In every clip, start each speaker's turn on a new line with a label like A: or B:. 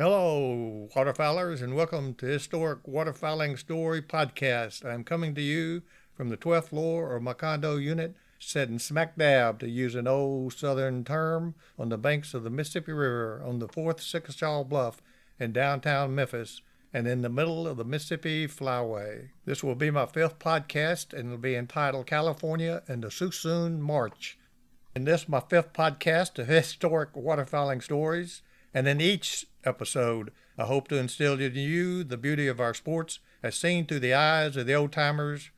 A: Hello, waterfowlers, and welcome to Historic Waterfowling Story Podcast. I'm coming to you from the 12th floor of my condo unit, sitting smack dab, to use an old southern term, on the banks of the Mississippi River on the 4th Chickasaw Bluff in downtown Memphis and in the middle of the Mississippi Flyway. This will be my fifth podcast and it'll be entitled California and the Suisun Marsh. In this, my fifth podcast of historic waterfowling stories, and in each episode, I hope to instill in you the beauty of our sports as seen through the eyes of the old timers.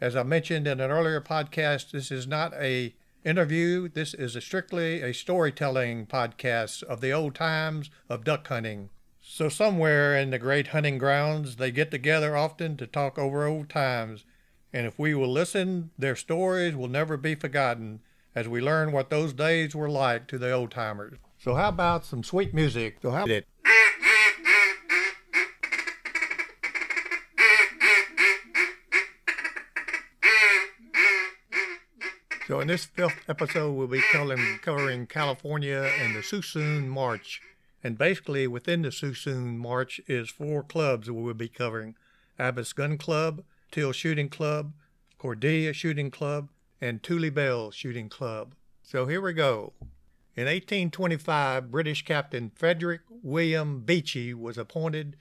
A: As I mentioned in an earlier podcast, this is not a interview. This is a strictly a storytelling podcast of the old times of duck hunting. So somewhere in the great hunting grounds, they get together often to talk over old times. And if we will listen, their stories will never be forgotten as we learn what those days were like to the old timers. So how about some sweet music? So how it? So in this fifth episode, we'll be covering, covering California and the Suisun Marsh. And basically, within the Suisun Marsh is four clubs that we'll be covering. Abbott's Gun Club, Till Shooting Club, Cordelia Shooting Club, and Tule Bell Shooting Club. So here we go. In 1825, British Captain Frederick William Beechey was appointed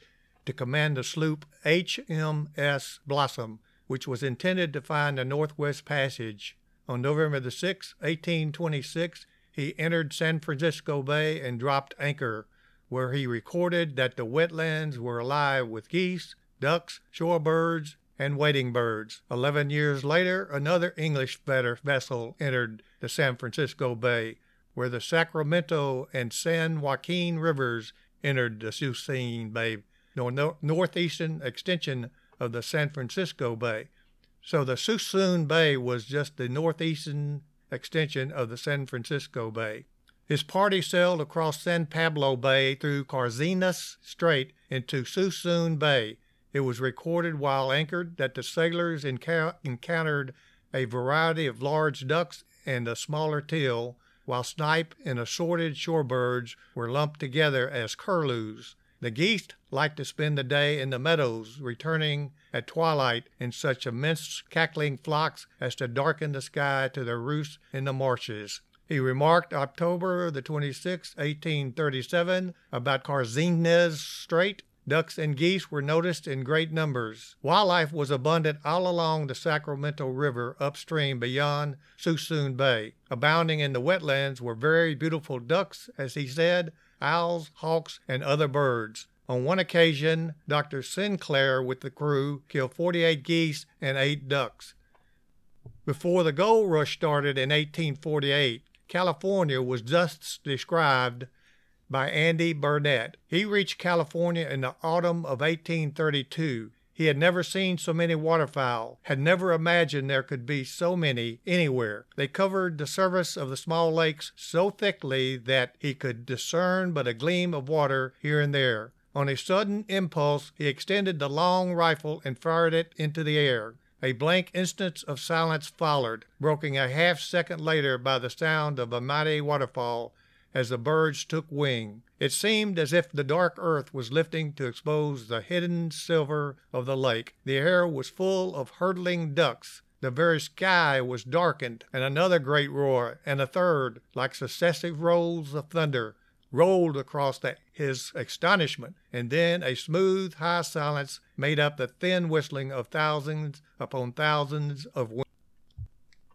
A: to command the sloop HMS Blossom, which was intended to find the Northwest Passage. On November the 6th, 1826, he entered San Francisco Bay and dropped anchor, where he recorded that the wetlands were alive with geese, ducks, shorebirds, and wading birds. Eleven years later, another English vessel entered the San Francisco Bay, where the Sacramento and San Joaquin rivers entered the Suisun Bay, the northeastern extension of the San Francisco Bay. So the Suisun Bay was just the northeastern extension of the San Francisco Bay. His party sailed across San Pablo Bay through Carquinez Strait into Suisun Bay. It was recorded while anchored that the sailors encountered a variety of large ducks and a smaller teal, while snipe and assorted shorebirds were lumped together as curlews. The geese liked to spend the day in the meadows, returning at twilight in such immense cackling flocks as to darken the sky to their roosts in the marshes. He remarked October the 26th, 1837, about Carquinez Strait Ducks and geese were noticed in great numbers. Wildlife was abundant all along the Sacramento River upstream beyond Suisun Bay. Abounding in the wetlands were very beautiful ducks, as he said, owls, hawks, and other birds. On one occasion, Dr. Sinclair with the crew killed 48 geese and 8 ducks. Before the gold rush started in 1848, California was thus described by Andy Burnett. He reached California in the autumn of 1832. He had never seen so many waterfowl, had never imagined there could be so many anywhere. They covered the surface of the small lakes so thickly that he could discern but a gleam of water here and there. On a sudden impulse, he extended the long rifle and fired it into the air. A blank instant of silence followed, broken a half second later by the sound of a mighty waterfall as the birds took wing. It seemed as if the dark earth was lifting to expose the hidden silver of the lake. The air was full of hurtling ducks. The very sky was darkened, and another great roar, and a third, like successive rolls of thunder, rolled across the, his astonishment, and then a smooth, high silence made up the thin whistling of thousands upon thousands of.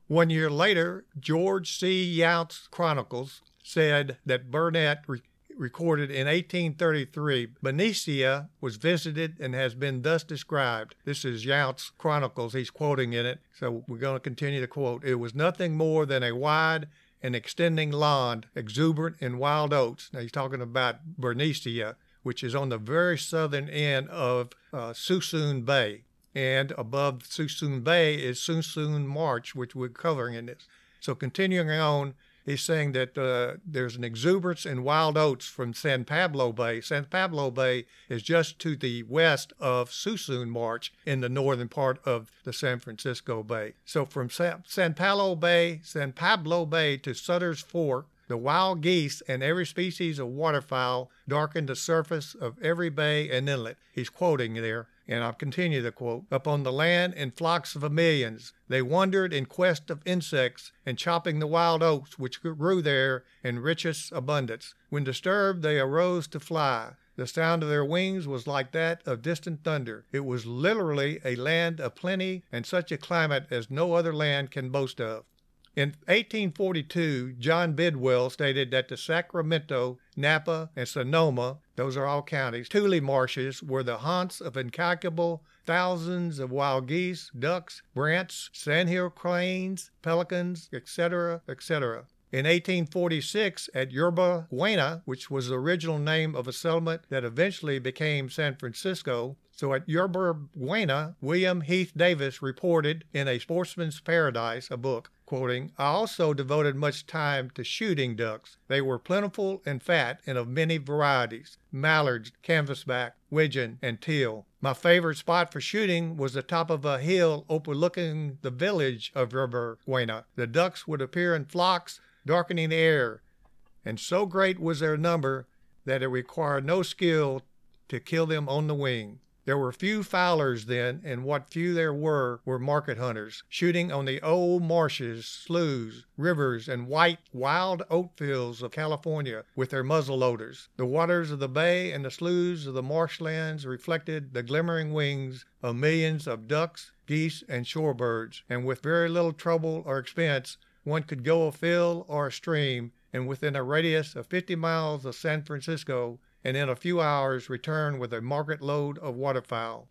A: One year later, George C. Yount's Chronicles said that Burnett re- recorded in 1833 Benicia was visited and has been thus described. This is Yount's Chronicles. He's quoting in it, so we're going to continue to quote. It was nothing more than a wide and extending lawn, exuberant in wild oats. Now he's talking about Benicia, which is on the very southern end of uh, Suisun Bay. And above Suisun Bay is Suisun Marsh, which we're covering in this. So continuing on, he's saying that uh, there's an exuberance in wild oats from San Pablo Bay. San Pablo Bay is just to the west of Suisun Marsh in the northern part of the San Francisco Bay. So from San, San Pablo Bay, San Pablo Bay to Sutter's Fort, The wild geese and every species of waterfowl darkened the surface of every bay and inlet. He's quoting there, and I'll continue the quote. Upon the land in flocks of millions, they wandered in quest of insects and chopping the wild oats which grew there in richest abundance. When disturbed, they arose to fly. The sound of their wings was like that of distant thunder. It was literally a land of plenty and such a climate as no other land can boast of. In 1842, John Bidwell stated that the Sacramento, Napa, and Sonoma, those are all counties, Tule marshes were the haunts of incalculable thousands of wild geese, ducks, brants, sandhill cranes, pelicans, etc., etc. In 1846, at Yerba Buena, which was the original name of a settlement that eventually became San Francisco, so at Yerba Buena, William Heath Davis reported in A Sportsman's Paradise, a book, quoting, I also devoted much time to shooting ducks. They were plentiful and fat and of many varieties mallards, canvasback, widgeon, and teal. My favorite spot for shooting was the top of a hill overlooking the village of Yerba Buena. The ducks would appear in flocks darkening the air, and so great was their number that it required no skill to kill them on the wing. There were few fowlers then, and what few there were were market hunters, shooting on the old marshes, sloughs, rivers, and white, wild oat fields of California with their muzzle loaders. The waters of the bay and the sloughs of the marshlands reflected the glimmering wings of millions of ducks, geese, and shore birds, and with very little trouble or expense one could go a field or a stream, and within a radius of fifty miles of San Francisco, and in a few hours return with a market load of waterfowl.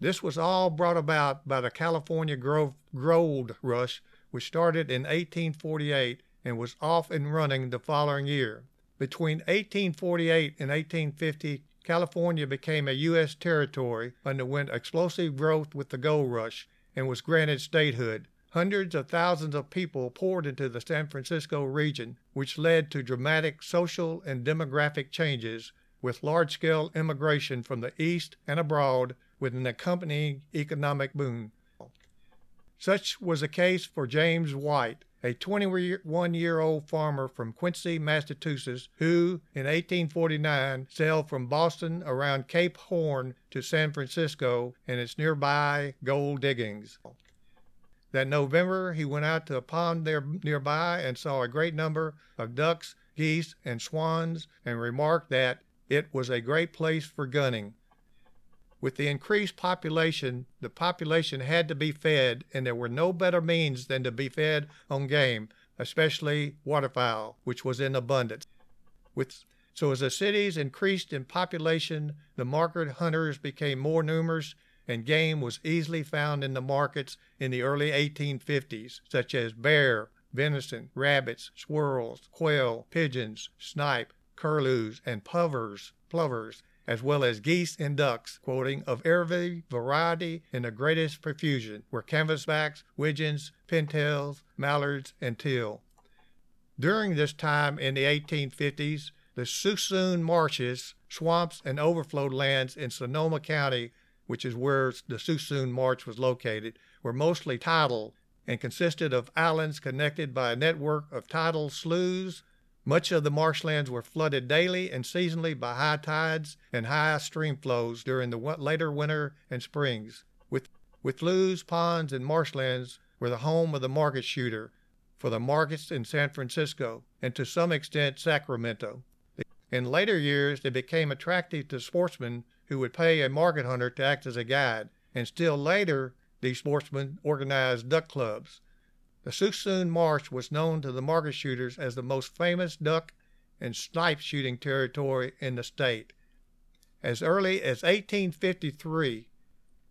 A: This was all brought about by the California gold rush, which started in 1848 and was off and running the following year. Between 1848 and 1850, California became a U.S. territory, underwent explosive growth with the gold rush, and was granted statehood. Hundreds of thousands of people poured into the San Francisco region, which led to dramatic social and demographic changes, with large scale immigration from the East and abroad, with an accompanying economic boom. Such was the case for James White, a 21 year old farmer from Quincy, Massachusetts, who in 1849 sailed from Boston around Cape Horn to San Francisco and its nearby gold diggings. That November he went out to a pond there nearby and saw a great number of ducks, geese, and swans, and remarked that it was a great place for gunning. With the increased population, the population had to be fed, and there were no better means than to be fed on game, especially waterfowl, which was in abundance. With, so as the cities increased in population, the market hunters became more numerous and game was easily found in the markets in the early 1850s, such as bear, venison, rabbits, squirrels, quail, pigeons, snipe, curlews, and plovers, plovers, as well as geese and ducks, quoting, of every variety in the greatest profusion, were canvasbacks, widgeons, pintails, mallards, and teal. During this time in the 1850s, the Suisun marshes, swamps, and overflowed lands in Sonoma County which is where the Suisun Marsh was located, were mostly tidal and consisted of islands connected by a network of tidal sloughs. Much of the marshlands were flooded daily and seasonally by high tides and high stream flows during the later winter and springs. With, with sloughs, ponds, and marshlands were the home of the market shooter for the markets in San Francisco and to some extent Sacramento. In later years, they became attractive to sportsmen who would pay a market hunter to act as a guide, and still later, these sportsmen organized duck clubs. The Suisun Marsh was known to the market shooters as the most famous duck and snipe shooting territory in the state. As early as 1853,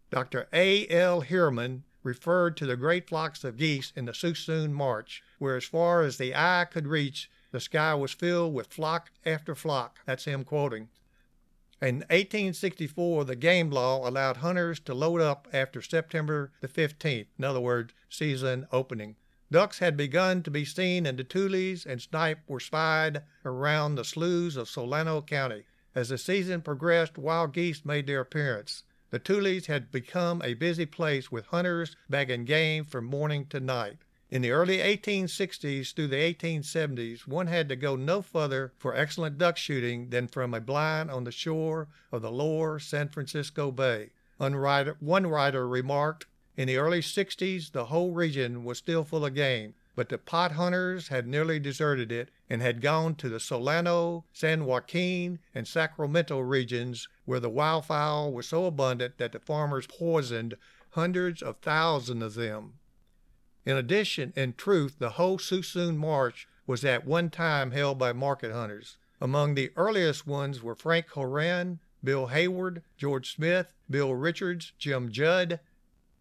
A: Dr. A. L. Heuermann referred to the great flocks of geese in the Suisun Marsh, where as far as the eye could reach, the sky was filled with flock after flock. That's him quoting. In 1864, the game law allowed hunters to load up after September the 15th, in other words, season opening. Ducks had begun to be seen in the Tules, and snipe were spied around the sloughs of Solano County. As the season progressed, wild geese made their appearance. The Tules had become a busy place with hunters bagging game from morning to night. In the early 1860s through the 1870s, one had to go no further for excellent duck shooting than from a blind on the shore of the lower San Francisco Bay. One writer remarked, in the early 60s, the whole region was still full of game, but the pot hunters had nearly deserted it and had gone to the Solano, San Joaquin, and Sacramento regions where the wildfowl were so abundant that the farmers poisoned hundreds of thousands of them. In addition, in truth, the whole Suisun Marsh was at one time held by market hunters. Among the earliest ones were Frank Horan, Bill Hayward, George Smith, Bill Richards, Jim Judd,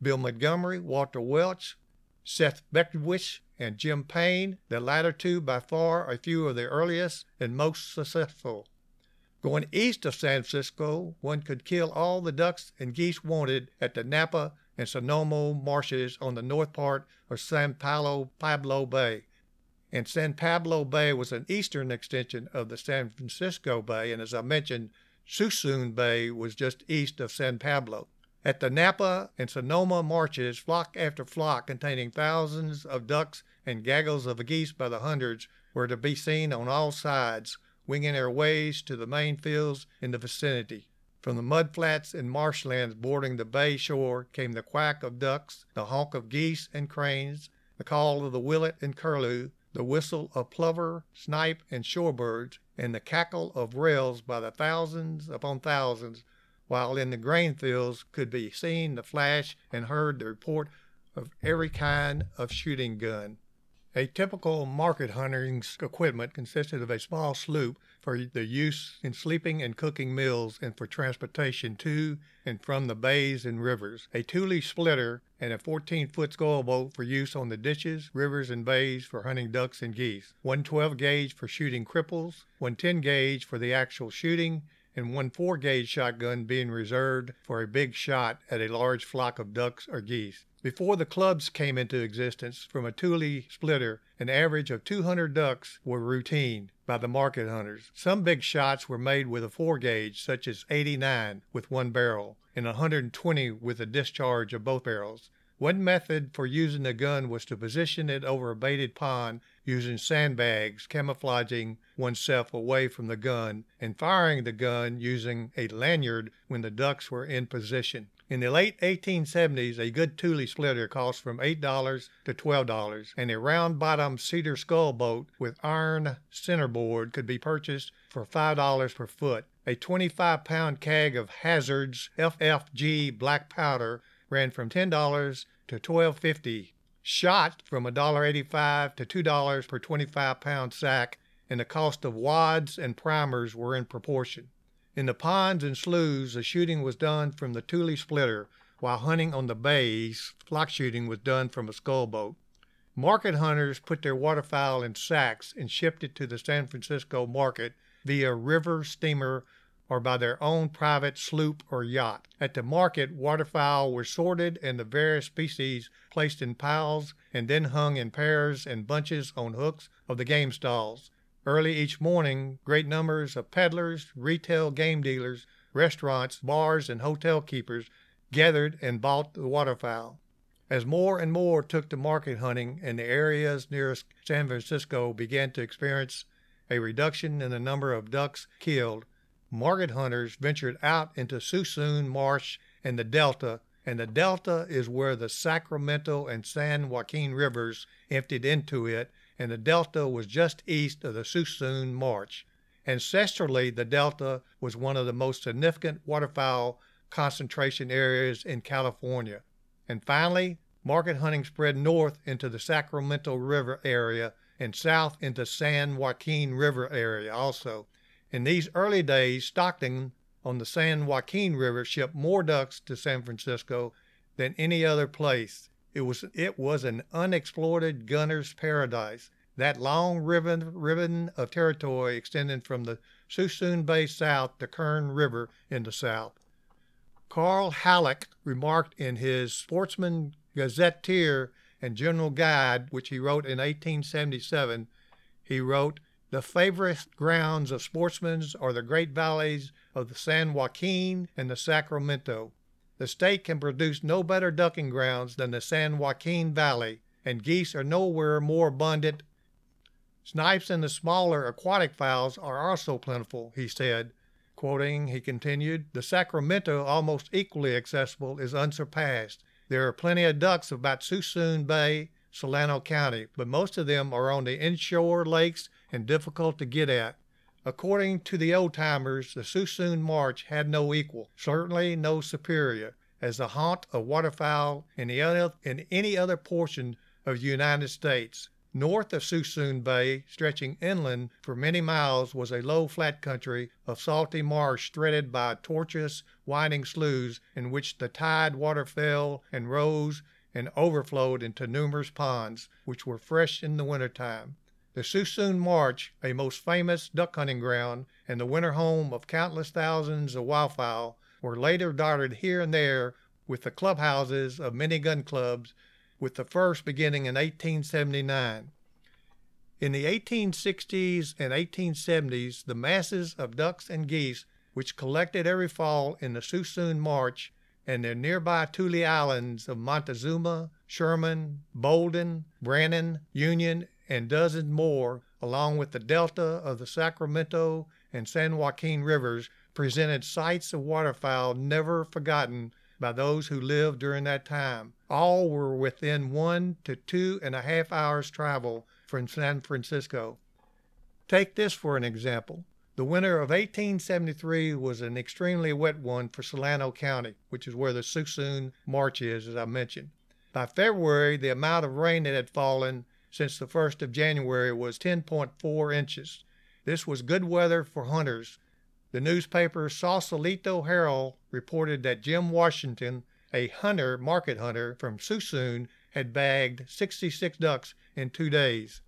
A: Bill Montgomery, Walter Welch, Seth Beckwith, and Jim Payne, the latter two by far a few of the earliest and most successful. Going east of San Francisco, one could kill all the ducks and geese wanted at the Napa and Sonoma marshes on the north part of San Pablo, Pablo Bay. And San Pablo Bay was an eastern extension of the San Francisco Bay, and as I mentioned, Suisun Bay was just east of San Pablo. At the Napa and Sonoma marshes, flock after flock containing thousands of ducks and gaggles of geese by the hundreds were to be seen on all sides, winging their ways to the main fields in the vicinity. From the mudflats and marshlands bordering the bay shore came the quack of ducks, the honk of geese and cranes, the call of the willet and curlew, the whistle of plover, snipe, and shorebirds, and the cackle of rails by the thousands upon thousands, while in the grain fields could be seen the flash and heard the report of every kind of shooting gun. A typical market hunting's equipment consisted of a small sloop for the use in sleeping and cooking meals and for transportation to and from the bays and rivers, a tule splitter, and a 14 foot scull boat for use on the ditches, rivers, and bays for hunting ducks and geese, one 12 gauge for shooting cripples, one 10 gauge for the actual shooting, and one 4 gauge shotgun being reserved for a big shot at a large flock of ducks or geese. Before the clubs came into existence, from a tule splitter, an average of 200 ducks were routine by the market hunters. Some big shots were made with a 4 gauge, such as 89 with one barrel and 120 with a discharge of both barrels. One method for using the gun was to position it over a baited pond using sandbags, camouflaging oneself away from the gun, and firing the gun using a lanyard when the ducks were in position. In the late 1870s, a good tule splitter cost from $8 to $12, and a round bottomed cedar scull boat with iron centerboard could be purchased for $5 per foot. A 25 pound keg of Hazard's FFG black powder ran from $10 to $12.50. Shot from $1.85 to $2 per 25 pound sack, and the cost of wads and primers were in proportion. In the ponds and sloughs, the shooting was done from the tule splitter, while hunting on the bays, flock shooting was done from a scull boat. Market hunters put their waterfowl in sacks and shipped it to the San Francisco market via river steamer or by their own private sloop or yacht. At the market, waterfowl were sorted and the various species placed in piles and then hung in pairs and bunches on hooks of the game stalls. Early each morning, great numbers of peddlers, retail game dealers, restaurants, bars, and hotel keepers gathered and bought the waterfowl. As more and more took to market hunting and the areas nearest San Francisco began to experience a reduction in the number of ducks killed, market hunters ventured out into Suisun Marsh and the Delta, and the Delta is where the Sacramento and San Joaquin rivers emptied into it and the delta was just east of the Suisun Marsh. Ancestrally, the delta was one of the most significant waterfowl concentration areas in California. And finally, market hunting spread north into the Sacramento River area and south into the San Joaquin River area also. In these early days, Stockton on the San Joaquin River shipped more ducks to San Francisco than any other place. It was it was an unexplored gunner's paradise. That long ribbon ribbon of territory extending from the Suisun Bay south to Kern River in the south. Carl Hallock remarked in his Sportsman Gazetteer and General Guide, which he wrote in 1877, he wrote, The favorite grounds of sportsmen are the great valleys of the San Joaquin and the Sacramento. The state can produce no better ducking grounds than the San Joaquin Valley, and geese are nowhere more abundant. Snipes and the smaller aquatic fowls are also plentiful, he said. Quoting, he continued, The Sacramento, almost equally accessible, is unsurpassed. There are plenty of ducks about Suisun Bay, Solano County, but most of them are on the inshore lakes and difficult to get at. According to the old timers, the Suisun Marsh had no equal, certainly no superior, as the haunt of waterfowl in, other, in any other portion of the United States. North of Suisun Bay, stretching inland for many miles, was a low flat country of salty marsh threaded by tortuous, winding sloughs in which the tide water fell and rose and overflowed into numerous ponds, which were fresh in the winter time. The Suisun Marsh, a most famous duck hunting ground and the winter home of countless thousands of wildfowl, were later dotted here and there with the clubhouses of many gun clubs, with the first beginning in 1879. In the 1860s and 1870s, the masses of ducks and geese which collected every fall in the Suisun Marsh and the nearby Tule Islands of Montezuma, Sherman, Bouldin, Brannan, Union, and dozens more, along with the delta of the Sacramento and San Joaquin rivers, presented sights of waterfowl never forgotten by those who lived during that time. All were within one to two and a half hours' travel from San Francisco. Take this for an example. The winter of 1873 was an extremely wet one for Solano County, which is where the Suisun Marsh is, as I mentioned. By February, the amount of rain that had fallen since the 1st of January was 10.4 inches. This was good weather for hunters. The newspaper Sausalito Herald reported that Jim Washington, a hunter, market hunter from Suisun, had bagged 66 ducks in two days.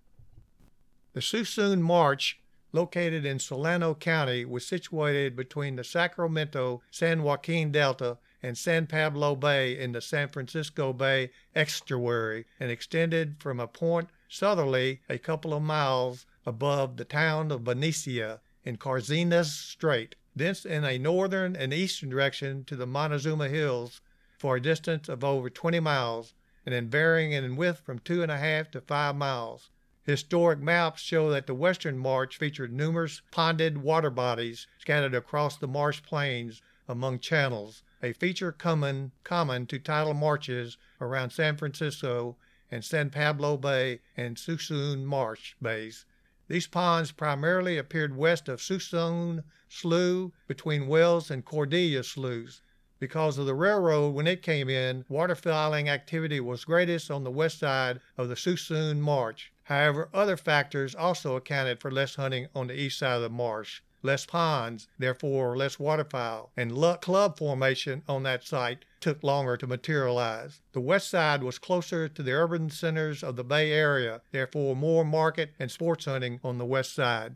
A: The Suisun Marsh, located in Solano County, was situated between the Sacramento San Joaquin Delta and San Pablo Bay in the San Francisco Bay estuary and extended from a point southerly a couple of miles above the town of Benicia in Carquinez Strait, thence in a northern and eastern direction to the Montezuma Hills for a distance of over 20 miles, and then varying in width from two and a half to five miles. Historic maps show that the western march featured numerous ponded water bodies scattered across the marsh plains among channels, a feature common, common to tidal marshes around San Francisco and San Pablo Bay and Suisun Marsh Bays. These ponds primarily appeared west of Suisun Slough between Wells and Cordelia Sloughs. Because of the railroad, when it came in, waterfowling activity was greatest on the west side of the Suisun Marsh. However, other factors also accounted for less hunting on the east side of the marsh less ponds, therefore less waterfowl, and club formation on that site took longer to materialize. The west side was closer to the urban centers of the Bay Area, therefore more market and sports hunting on the west side.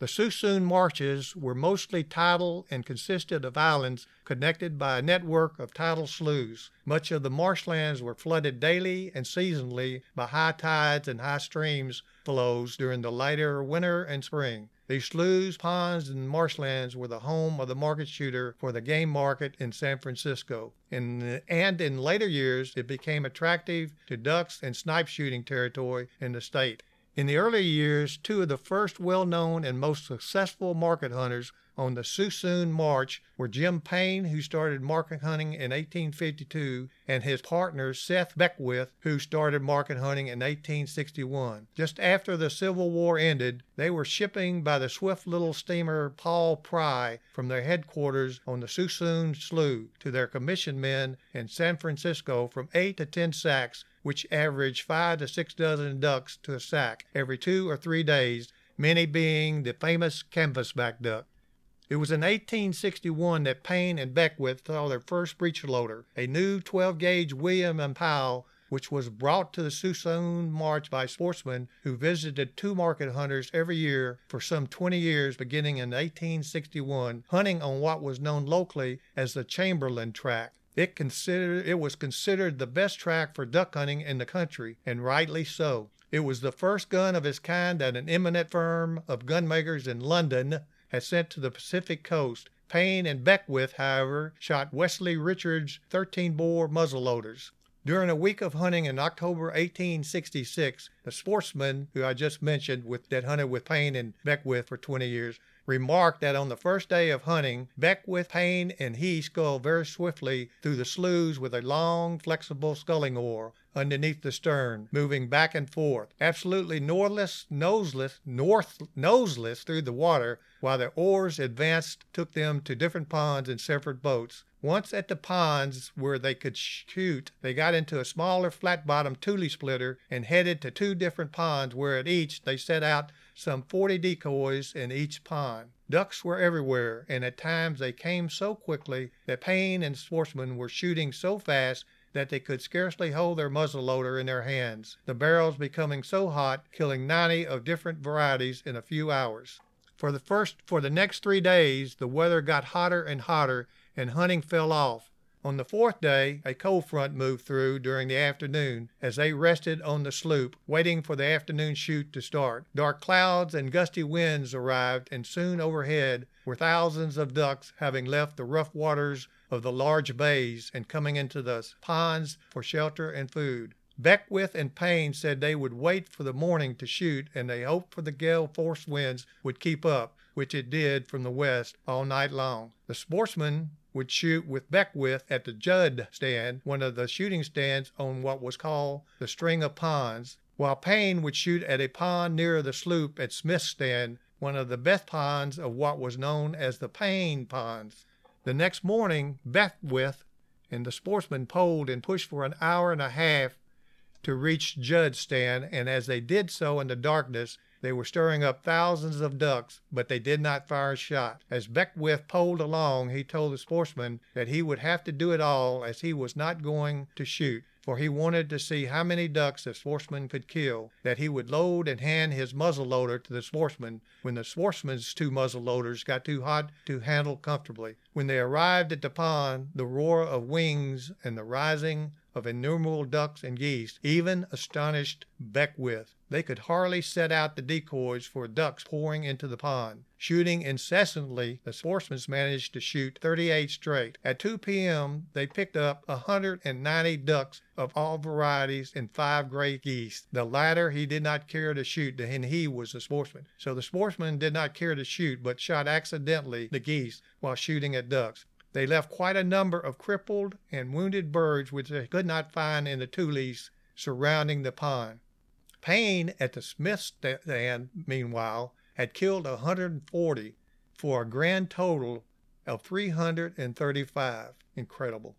A: The Suisun marshes were mostly tidal and consisted of islands connected by a network of tidal sloughs. Much of the marshlands were flooded daily and seasonally by high tides and high streams flows during the later winter and spring. These sloughs, ponds, and marshlands were the home of the market shooter for the game market in San Francisco. In, and in later years, it became attractive to ducks and snipe shooting territory in the state. In the early years, two of the first well known and most successful market hunters on the Suisun Marsh were Jim Payne, who started market hunting in 1852, and his partner Seth Beckwith, who started market hunting in 1861. Just after the Civil War ended, they were shipping by the swift little steamer Paul Pry from their headquarters on the Suisun Slough to their commission men in San Francisco from eight to ten sacks which averaged five to six dozen ducks to a sack every two or three days, many being the famous canvasback duck. It was in 1861 that Payne and Beckwith saw their first breech loader, a new 12 gauge William and Powell, which was brought to the Suisun Marsh by sportsmen who visited two market hunters every year for some 20 years beginning in 1861, hunting on what was known locally as the Chamberlain tract. It considered it was considered the best track for duck hunting in the country, and rightly so. It was the first gun of its kind that an eminent firm of gunmakers in London had sent to the Pacific coast. Payne and Beckwith, however, shot Westley Richards' 13 bore muzzleloaders. During a week of hunting in October 1866, the sportsman who I just mentioned with, that hunted with Payne and Beckwith for 20 years remarked that on the first day of hunting, Beckwith, Payne, and he sculled very swiftly through the sloughs with a long, flexible sculling oar underneath the stern, moving back and forth, absolutely northless, noseless, north noseless through the water, while their oars advanced took them to different ponds in separate boats. Once at the ponds where they could shoot, they got into a smaller flat-bottomed tule splitter and headed to two different ponds where at each they set out some 40 decoys in each pond. Ducks were everywhere, and at times they came so quickly that Payne and sportsmen were shooting so fast that they could scarcely hold their muzzle loader in their hands, the barrels becoming so hot, killing 90 of different varieties in a few hours. For the first for the next 3 days the weather got hotter and hotter and hunting fell off. On the fourth day, a cold front moved through during the afternoon as they rested on the sloop, waiting for the afternoon shoot to start. Dark clouds and gusty winds arrived, and soon overhead were thousands of ducks having left the rough waters of the large bays and coming into the ponds for shelter and food. Beckwith and Payne said they would wait for the morning to shoot, and they hoped for the gale force winds would keep up, which it did from the west all night long. The sportsmen would shoot with Beckwith at the Judd stand, one of the shooting stands on what was called the string of ponds, while Payne would shoot at a pond near the sloop at Smith's stand, one of the best ponds of what was known as the Payne ponds. The next morning, Beckwith and the sportsmen poled and pushed for an hour and a half to reach Judd's stand, and as they did so in the darkness, they were stirring up thousands of ducks, but they did not fire a shot. As Beckwith poled along, he told the sportsman that he would have to do it all as he was not going to shoot for he wanted to see how many ducks the sportsman could kill, that he would load and hand his muzzle loader to the sportsman when the sportsman's two muzzle loaders got too hot to handle comfortably. When they arrived at the pond, the roar of wings and the rising of innumerable ducks and geese even astonished Beckwith. They could hardly set out the decoys for ducks pouring into the pond. Shooting incessantly, the sportsmen managed to shoot 38 straight. At 2 p.m., they picked up 190 ducks of all varieties and five gray geese. The latter he did not care to shoot, and he was a sportsman. So the sportsman did not care to shoot, but shot accidentally the geese while shooting at ducks. They left quite a number of crippled and wounded birds which they could not find in the tules surrounding the pond. Payne at the Smith stand, meanwhile, had killed 140 for a grand total of 335. Incredible.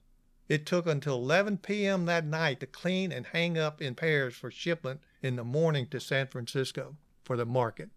A: It took until 11 p.m. that night to clean and hang up in pairs for shipment in the morning to San Francisco for the market.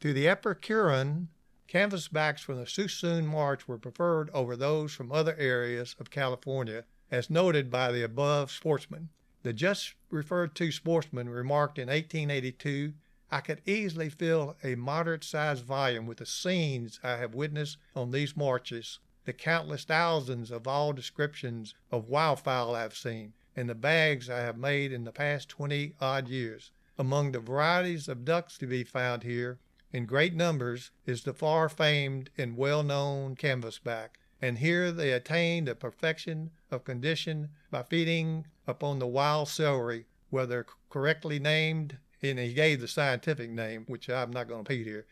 A: To the Epicurean, Canvasbacks from the Suisun Marsh were preferred over those from other areas of California, as noted by the above sportsman. The just referred to sportsman remarked in 1882 I could easily fill a moderate sized volume with the scenes I have witnessed on these marches, the countless thousands of all descriptions of wildfowl I have seen, and the bags I have made in the past twenty odd years. Among the varieties of ducks to be found here, in great numbers is the far famed and well known canvasback, and here they attain the perfection of condition by feeding upon the wild celery, whether correctly named, and he gave the scientific name, which I'm not going to repeat here.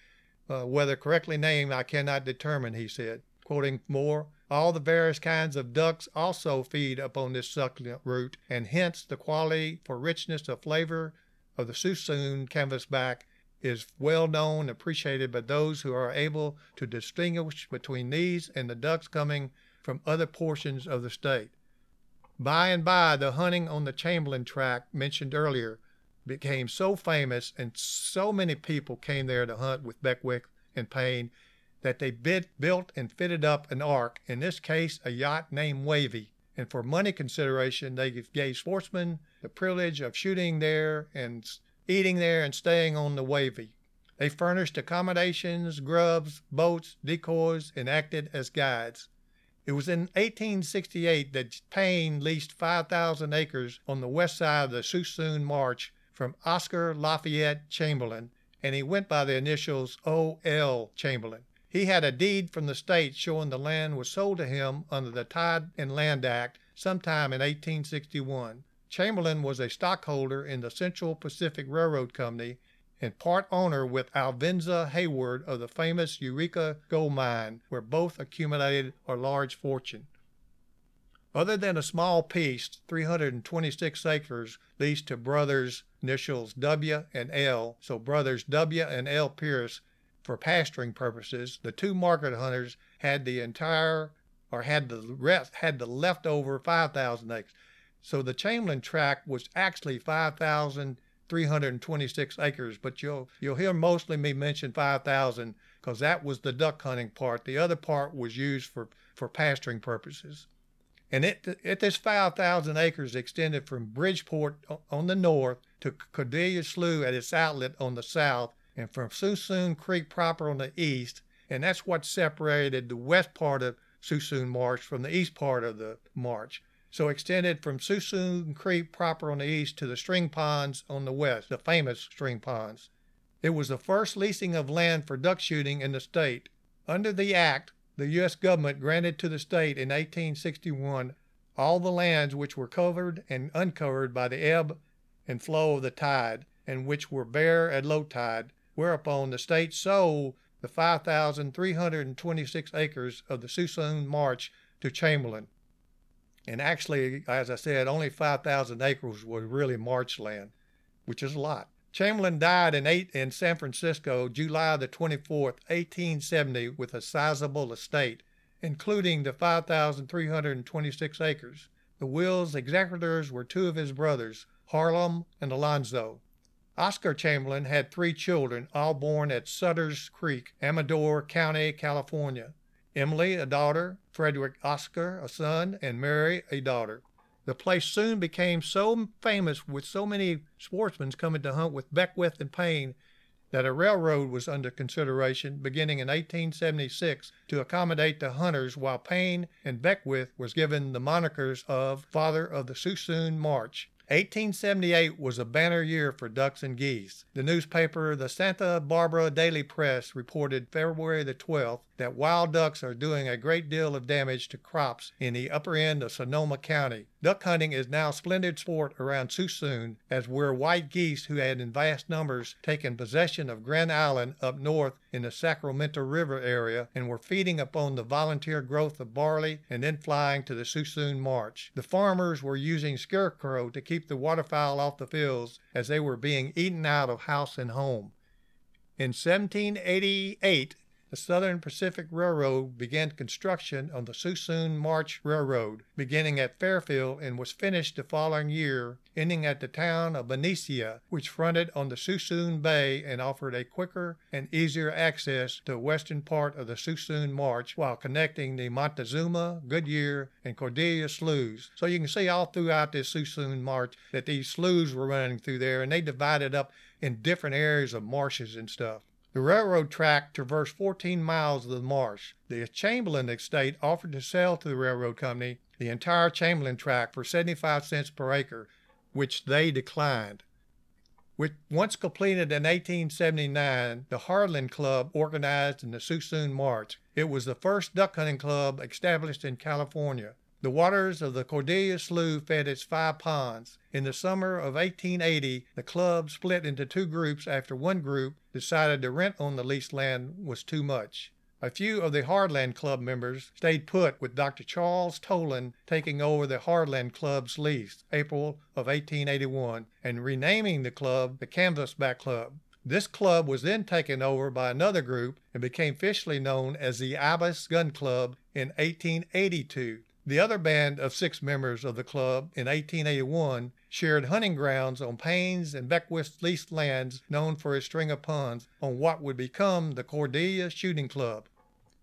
A: Uh, whether correctly named, I cannot determine, he said. Quoting more, all the various kinds of ducks also feed upon this succulent root, and hence the quality for richness of flavor of the Suisun canvasback is well known appreciated by those who are able to distinguish between these and the ducks coming from other portions of the state. By and by, the hunting on the Chamberlain tract mentioned earlier became so famous, and so many people came there to hunt with Beckwith and Payne that they bid, built and fitted up an ark, in this case a yacht named Wavy. And for money consideration, they gave sportsmen the privilege of shooting there and eating there, and staying on the Wavy. They furnished accommodations, grubs, boats, decoys, and acted as guides. It was in 1868 that Payne leased 5,000 acres on the west side of the Suisun Marsh from Oscar Lafayette Chamberlain, and he went by the initials O.L. Chamberlain. He had a deed from the state showing the land was sold to him under the Tide and Land Act, sometime in 1861. Chamberlain was a stockholder in the Central Pacific Railroad Company and part owner with Alvinza Hayward of the famous Eureka gold mine, where both accumulated a large fortune. Other than a small piece, 326 acres, leased to brothers initials W and L, so brothers W and L Pierce, for pasturing purposes, the two market hunters had the entire or had the rest had the leftover 5,000 acres. So the Chamberlain tract was actually 5,326 acres, but you'll you'll hear mostly me mention 5,000 because that was the duck hunting part. The other part was used for, for pasturing purposes. And it, it this 5,000 acres extended from Bridgeport on the north to Cordelia Slough at its outlet on the south, and from Suisun Creek proper on the east. And that's what separated the west part of Suisun Marsh from the east part of the marsh so extended from Suisun Creek proper on the east to the string ponds on the west, the famous string ponds. It was the first leasing of land for duck shooting in the state. Under the act, the U.S. government granted to the state in 1861 all the lands which were covered and uncovered by the ebb and flow of the tide, and which were bare at low tide, whereupon the state sold the 5,326 acres of the Suisun Marsh to Chamberlain. And actually, as I said, only 5,000 acres was really marsh land, which is a lot. Chamberlain died in, eight, in San Francisco July the 24th, 1870, with a sizable estate, including the 5,326 acres. The will's executors were two of his brothers, Harlem and Alonzo. Oscar Chamberlain had three children, all born at Sutter's Creek, Amador County, California. Emily, a daughter, Frederick Oscar, a son, and Mary, a daughter. The place soon became so famous with so many sportsmen coming to hunt with Beckwith and Payne that a railroad was under consideration beginning in 1876 to accommodate the hunters while Payne and Beckwith was given the monikers of Father of the Suisun Marsh. 1878 was a banner year for ducks and geese. The newspaper, the Santa Barbara Daily Press, reported February the 12th that wild ducks are doing a great deal of damage to crops in the upper end of Sonoma County. Duck hunting is now splendid sport around Suisun, as were white geese who had in vast numbers taken possession of Grand Island up north in the Sacramento River area and were feeding upon the volunteer growth of barley and then flying to the Suisun Marsh. The farmers were using scarecrow to keep the waterfowl off the fields as they were being eaten out of house and home. In 1788, the Southern Pacific Railroad began construction on the Suisun Marsh Railroad, beginning at Fairfield and was finished the following year, ending at the town of Benicia, which fronted on the Suisun Bay and offered a quicker and easier access to the western part of the Suisun Marsh while connecting the Montezuma, Goodyear, and Cordelia sloughs. So you can see all throughout this Suisun Marsh that these sloughs were running through there and they divided up in different areas of marshes and stuff. The railroad track traversed 14 miles of the marsh. The Chamberlain estate offered to sell to the railroad company the entire Chamberlain tract for 75 cents per acre, which they declined. Once completed in 1879, the Harlan Club organized in the Suisun Marsh. It was the first duck hunting club established in California. The waters of the Cordelia Slough fed its five ponds. In the summer of 1880, the club split into two groups after one group decided the rent on the leased land was too much. A few of the Hardland Club members stayed put with Dr. Charles Tolan taking over the Hardland Club's lease, April of 1881, and renaming the club the Canvasback Club. This club was then taken over by another group and became officially known as the Ibis Gun Club in 1882. The other band of six members of the club in 1881 shared hunting grounds on Payne's and Beckwith's leased lands known for a string of ponds on what would become the Cordelia Shooting Club.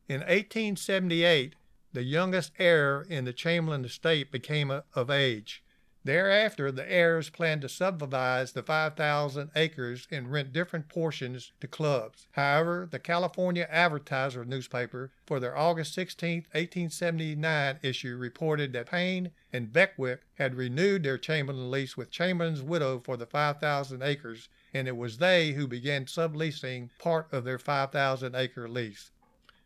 A: In 1878, the youngest heir in the Chamberlain estate became of age. Thereafter, the heirs planned to subdivide the 5,000 acres and rent different portions to clubs. However, the California Advertiser newspaper, for their August 16, 1879 issue, reported that Payne and Beckwith had renewed their Chamberlain lease with Chamberlain's widow for the 5,000 acres, and it was they who began subleasing part of their 5,000 acre lease.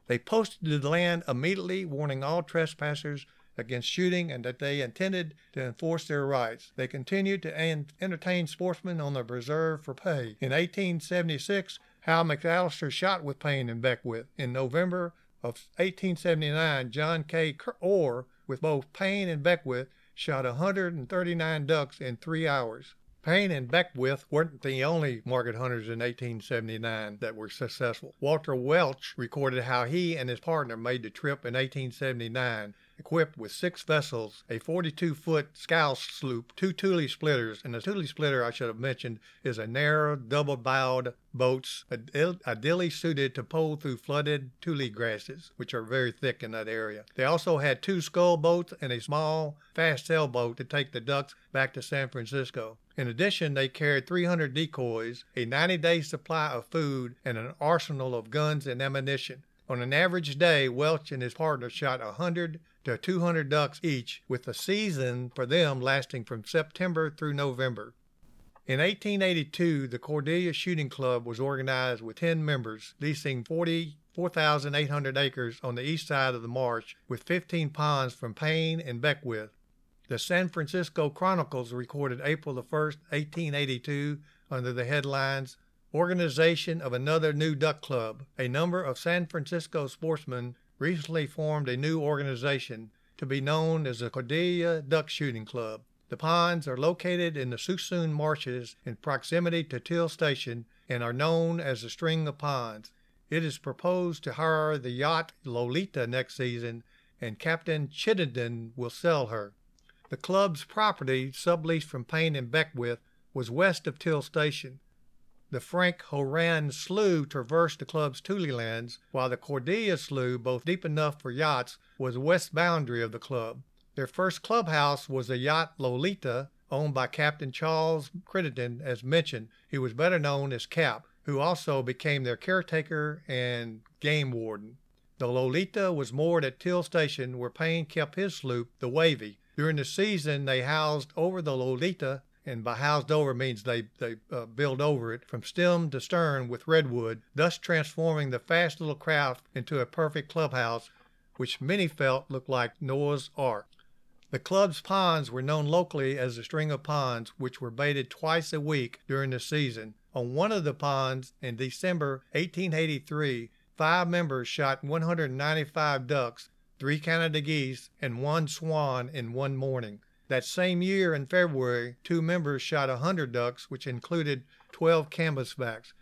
A: They posted the land immediately, warning all trespassers against shooting and that they intended to enforce their rights. They continued to an- entertain sportsmen on the reserve for pay. In 1876, Hal McAllister shot with Payne and Beckwith. In November of 1879, John K. Orr, with both Payne and Beckwith, shot 139 ducks in three hours. Payne and Beckwith weren't the only market hunters in 1879 that were successful. Walter Welch recorded how he and his partner made the trip in 1879 equipped with six vessels, a 42 foot scow sloop, two tule splitters, and the tule splitter, I should have mentioned, is a narrow, double bowed boats ideally suited to pole through flooded tule grasses, which are very thick in that area. They also had two scull boats and a small, fast sailboat to take the ducks back to San Francisco. In addition, they carried 300 decoys, a 90 day supply of food, and an arsenal of guns and ammunition. On an average day, Welch and his partner shot 100 to 200 ducks each, with the season for them lasting from September through November. In 1882, the Cordelia Shooting Club was organized with 10 members, leasing 44,800 acres on the east side of the marsh, with 15 ponds from Payne and Beckwith. The San Francisco Chronicles recorded April 1, 1882, under the headlines Organization of another new duck club. A number of San Francisco sportsmen recently formed a new organization to be known as the Cordelia Duck Shooting Club. The ponds are located in the Suisun Marshes in proximity to Teal Station and are known as the String of Ponds. It is proposed to hire the yacht Lolita next season, and Captain Crittenden will sell her. The club's property, subleased from Payne and Beckwith, was west of Teal Station. The Frank Horan Slough traversed the club's Tule lands, while the Cordelia Slough, both deep enough for yachts, was west boundary of the club. Their first clubhouse was the yacht Lolita, owned by Captain Charles Crittenden, as mentioned. He was better known as Cap, who also became their caretaker and game warden. The Lolita was moored at Teal Station, where Payne kept his sloop, the Wavy. During the season, they housed over the Lolita and by housed over means they, they uh, build over it from stem to stern with redwood, thus transforming the fast little craft into a perfect clubhouse, which many felt looked like Noah's Ark. The club's ponds were known locally as the String of Ponds, which were baited twice a week during the season. On one of the ponds in December 1883, five members shot 195 ducks, three Canada geese, and one swan in one morning. That same year in February, two members shot a 100 ducks, which included 12 canvasbacks.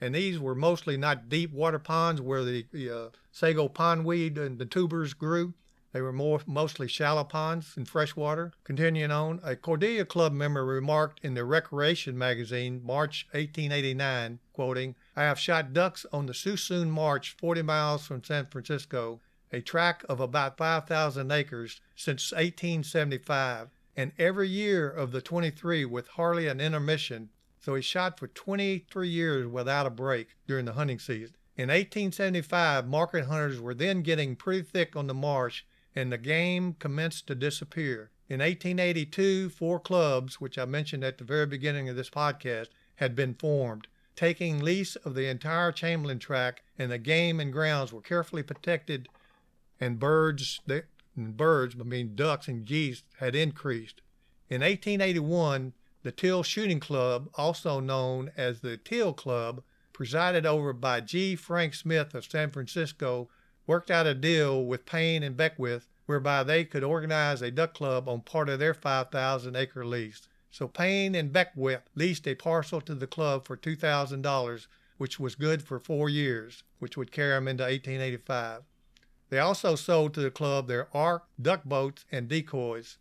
A: And these were mostly not deep water ponds where the, the uh, sago pondweed and the tubers grew. They were more mostly shallow ponds in fresh water. Continuing on, a Cordelia Club member remarked in the Recreation magazine, March 1889, quoting, I have shot ducks on the Suisun Marsh 40 miles from San Francisco, a tract of about 5,000 acres, since 1875 and every year of the 23 with hardly an intermission. So he shot for 23 years without a break during the hunting season. In 1875, market hunters were then getting pretty thick on the marsh, and the game commenced to disappear. In 1882, four clubs, which I mentioned at the very beginning of this podcast, had been formed. Taking lease of the entire Chamberlain tract, and the game and grounds were carefully protected, and birds, and birds, I mean ducks and geese, had increased. In 1881, the Teal Shooting Club, also known as the Teal Club, presided over by G. Frank Smith of San Francisco, worked out a deal with Payne and Beckwith whereby they could organize a duck club on part of their 5,000 acre lease. So Payne and Beckwith leased a parcel to the club for $2,000, which was good for four years, which would carry them into 1885. They also sold to the club their ark, duck boats, and decoys.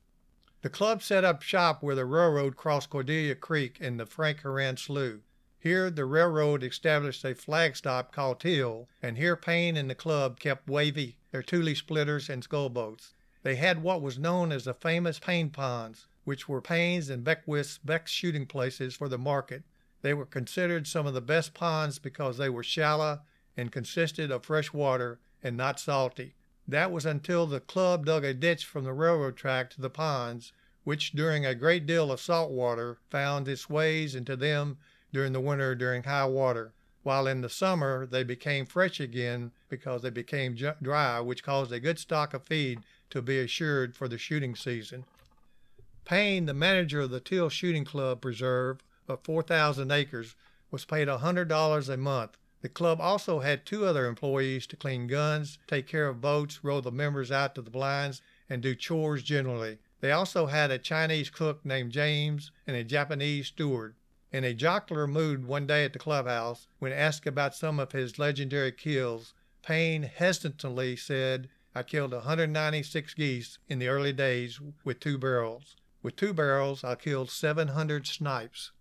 A: The club set up shop where the railroad crossed Cordelia Creek in the Frank Horan Slough. Here the railroad established a flag stop called Teal, and here Payne and the club kept Wavy, their tule splitters and scull boats. They had what was known as the famous Payne Ponds, which were Payne's and Beckwith's best shooting places for the market. They were considered some of the best ponds because they were shallow and consisted of fresh water and not salty. That was until the club dug a ditch from the railroad track to the ponds, which during a great deal of salt water found its ways into them during the winter during high water. while in the summer they became fresh again because they became dry, which caused a good stock of feed to be assured for the shooting season. Payne, the manager of the Teal Shooting Club Preserve of 4,000 acres, was paid $100 a month. The club also had two other employees to clean guns, take care of boats, row the members out to the blinds, and do chores generally. They also had a Chinese cook named James and a Japanese steward. In a jocular mood one day at the clubhouse, when asked about some of his legendary kills, Payne hesitantly said, I killed 196 geese in the early days with two barrels. With two barrels, I killed 700 snipes.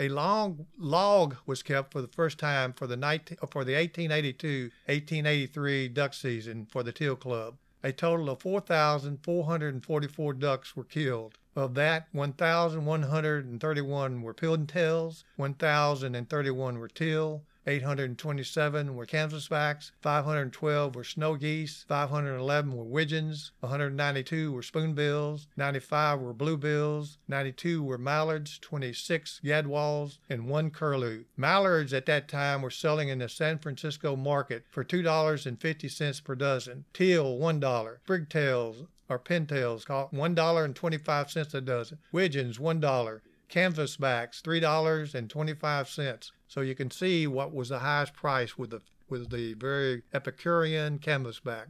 A: A long log was kept for the first time for the, 19, uh, for the 1882-1883 duck season for the Teal Club. A total of 4,444 ducks were killed. Of that, 1,131 were pintails, 1,031 were teal, 827 were canvasbacks, 512 were snow geese, 511 were widgeons, 192 were spoonbills, 95 were bluebills, 92 were mallards, 26 gadwalls, and one curlew. Mallards at that time were selling in the San Francisco market for $2.50 per dozen, teal $1, brigtails or pintails cost $1.25 a dozen, widgeons $1, canvasbacks $3.25. So you can see what was the highest price with the with the very Epicurean canvasback.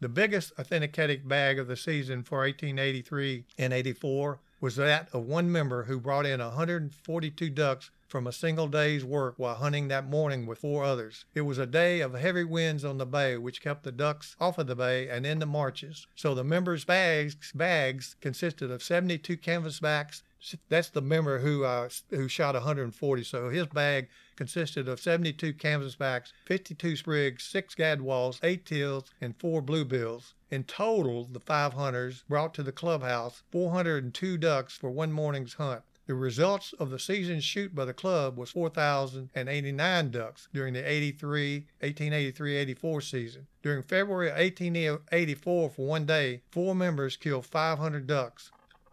A: The biggest authenticated bag of the season for 1883 and 84 was that of one member who brought in 142 ducks from a single day's work while hunting that morning with four others. It was a day of heavy winds on the bay, which kept the ducks off of the bay and in the marshes. So the members' bags, bags consisted of 72 canvasbacks that's the member who uh, who shot 140. So his bag consisted of 72 canvasbacks, 52 sprigs, six gadwalls, eight teals, and four bluebills. In total, the five hunters brought to the clubhouse 402 ducks for one morning's hunt. The results of the season's shoot by the club was 4,089 ducks during the 83, 1883-84 season. During February 1884, for one day, four members killed 500 ducks.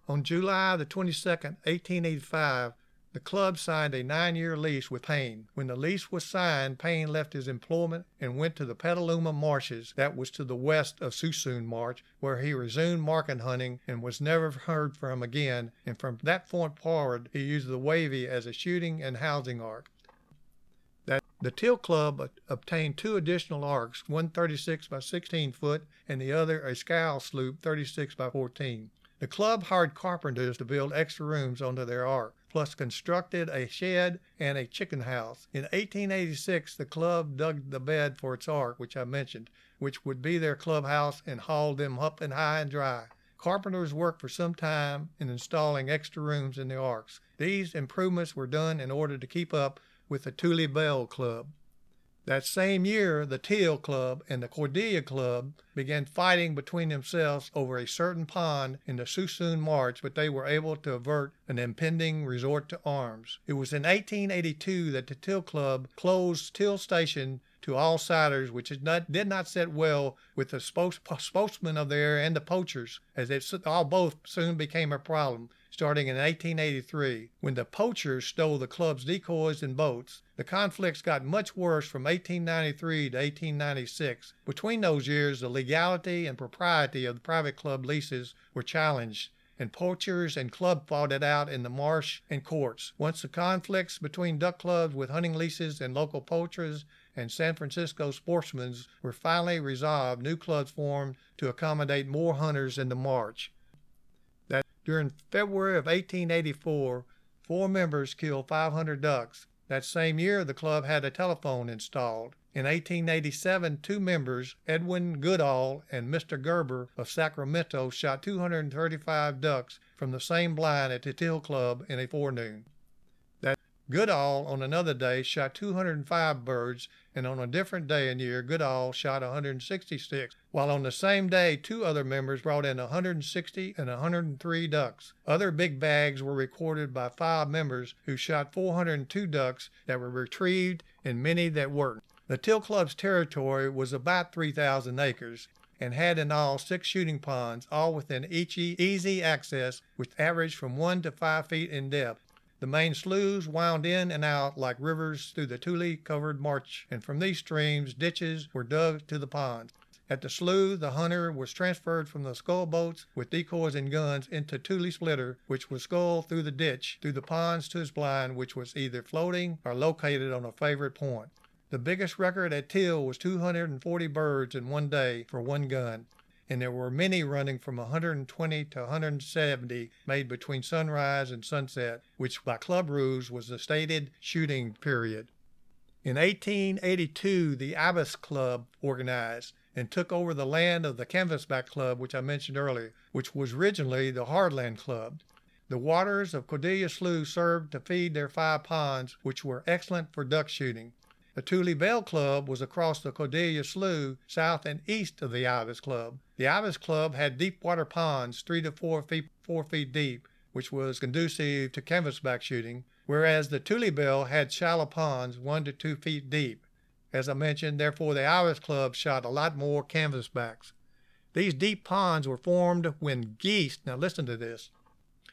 A: On July the 22nd, 1885, the club signed a nine year lease with Payne. When the lease was signed, Payne left his employment and went to the Petaluma Marshes, that was to the west of Suisun Marsh, where he resumed market hunting and was never heard from again. And from that point forward, he used the Wavy as a shooting and housing ark. The Teal Club obtained two additional arks, one 36 by 16 foot and the other a scow sloop 36 by 14. The club hired carpenters to build extra rooms onto their ark, plus constructed a shed and a chicken house. In 1886, the club dug the bed for its ark, which I mentioned, which would be their clubhouse and hauled them up and high and dry. Carpenters worked for some time in installing extra rooms in the arks. These improvements were done in order to keep up with the Tule Belle Club. That same year, the Teal Club and the Cordelia Club began fighting between themselves over a certain pond in the Suisun Marsh, but they were able to avert an impending resort to arms. It was in 1882 that the Teal Club closed Teal Station to all siders, which not, did not sit well with the spokes, spokesmen of the area and the poachers, as it all both soon became a problem starting in 1883 when the poachers stole the club's decoys and boats. The conflicts got much worse from 1893 to 1896. Between those years, the legality and propriety of the private club leases were challenged and poachers and club fought it out in the marsh and courts. Once the conflicts between duck clubs with hunting leases and local poachers and San Francisco sportsmen were finally resolved, new clubs formed to accommodate more hunters in the marsh. During February of 1884, four members killed 500 ducks. That same year, the club had a telephone installed. In 1887, two members, Edwin Goodall and Mr. Gerber of Sacramento, shot 235 ducks from the same blind at the Teal Club in a forenoon. Goodall, on another day, shot 205 birds, and on a different day and year, Goodall shot 166, while on the same day, two other members brought in 160 and 103 ducks. Other big bags were recorded by five members who shot 402 ducks that were retrieved and many that weren't. The Teal Club's territory was about 3,000 acres and had in all six shooting ponds, all within easy access, which averaged from one to five feet in depth. The main sloughs wound in and out like rivers through the tule covered marsh, and from these streams ditches were dug to the ponds. At the slough, the hunter was transferred from the scull boats with decoys and guns into Tule Splitter, which was sculled through the ditch, through the ponds to his blind, which was either floating or located on a favorite point. The biggest record at Teal was 240 birds in one day for one gun, and there were many running from 120 to 170 made between sunrise and sunset, which by club rules was the stated shooting period. In 1882, the Ibis Club organized and took over the land of the Canvasback Club, which I mentioned earlier, which was originally the Hardland Club. The waters of Cordelia Slough served to feed their five ponds, which were excellent for duck shooting. The Tule Belle Club was across the Cordelia Slough, south and east of the Ibis Club. The Ibis Club had deep water ponds, three to four feet, four feet deep, which was conducive to canvasback shooting, whereas the Tule Belle had shallow ponds, one to two feet deep. As I mentioned, therefore, the Ibis Club shot a lot more canvasbacks. These deep ponds were formed when geese, now listen to this,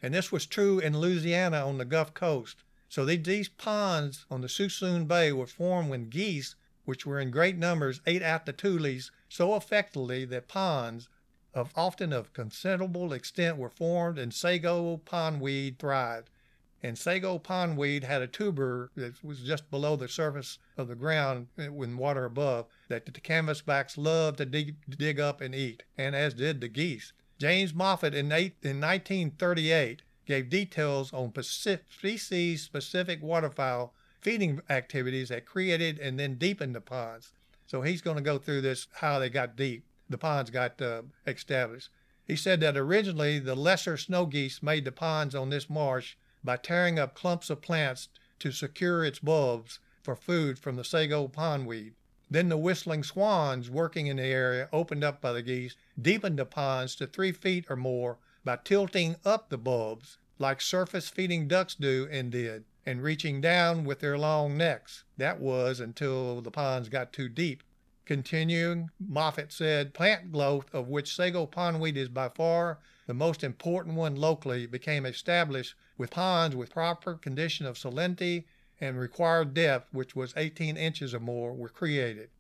A: and this was true in Louisiana on the Gulf Coast. So they, these ponds on the Suisun Bay were formed when geese, which were in great numbers, ate out the tules so effectively that ponds, of often of considerable extent, were formed and sago pondweed thrived. And sago pondweed had a tuber that was just below the surface of the ground eh, with water above that the canvasbacks loved to dig, dig up and eat, and as did the geese. James Moffitt in, eight, in 1938 gave details on species specific waterfowl feeding activities that created and then deepened the ponds. So he's going to go through this how they got deep, the ponds got uh, established. He said that originally the lesser snow geese made the ponds on this marsh by tearing up clumps of plants to secure its bulbs for food from the sago pondweed. Then the whistling swans working in the area opened up by the geese deepened the ponds to three feet or more by tilting up the bulbs like surface feeding ducks do and did, and reaching down with their long necks. That was until the ponds got too deep. Continuing, Moffitt said, plant growth, of which sago pondweed is by far the most important one locally, became established with ponds with proper condition of salinity and required depth, which was 18 inches or more, were created.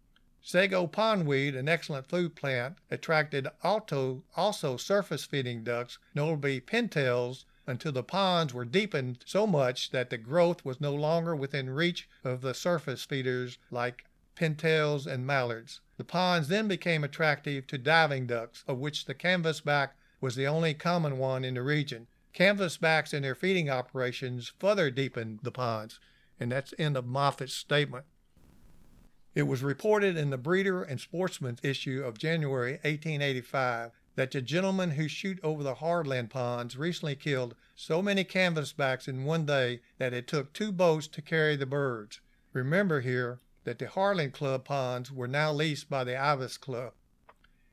A: Sago pondweed, an excellent food plant, attracted also, also surface feeding ducks, notably pintails, until the ponds were deepened so much that the growth was no longer within reach of the surface feeders like pintails and mallards. The ponds then became attractive to diving ducks, of which the canvasback was the only common one in the region. Canvasbacks in their feeding operations further deepened the ponds, and that's the end of Moffitt's statement. It was reported in the Breeder and Sportsman issue of January 1885 that the gentlemen who shoot over the hardland ponds recently killed so many canvasbacks in one day that it took two boats to carry the birds. Remember here that the Hardland Club ponds were now leased by the Ibis Club.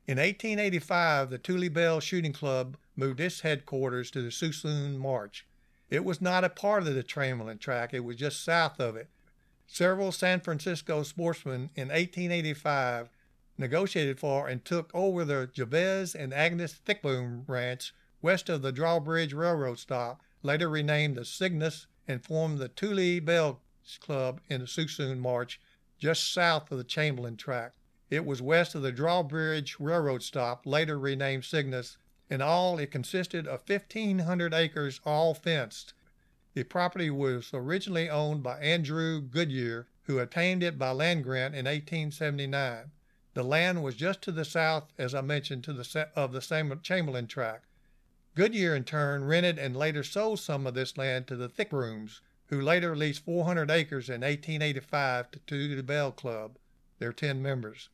A: In 1885, the Tule Belle Shooting Club moved its headquarters to the Suisun Marsh. It was not a part of the Chamberlain tract, it was just south of it. Several San Francisco sportsmen in 1885 negotiated for and took over the Jabez and Agnes Thickboom Ranch west of the Drawbridge Railroad stop, later renamed the Cygnus, and formed the Tule Belle Club in the Suisun Marsh just south of the Chamberlain tract. It was west of the Drawbridge Railroad stop, later renamed Cygnus. In all, it consisted of 1,500 acres, all fenced. The property was originally owned by Andrew Goodyear, who obtained it by land grant in 1879. The land was just to the south, as I mentioned, to the of the Chamberlain tract. Goodyear, in turn, rented and later sold some of this land to the Thickrooms, who later leased 400 acres in 1885 to the Belle Club, their 10 members.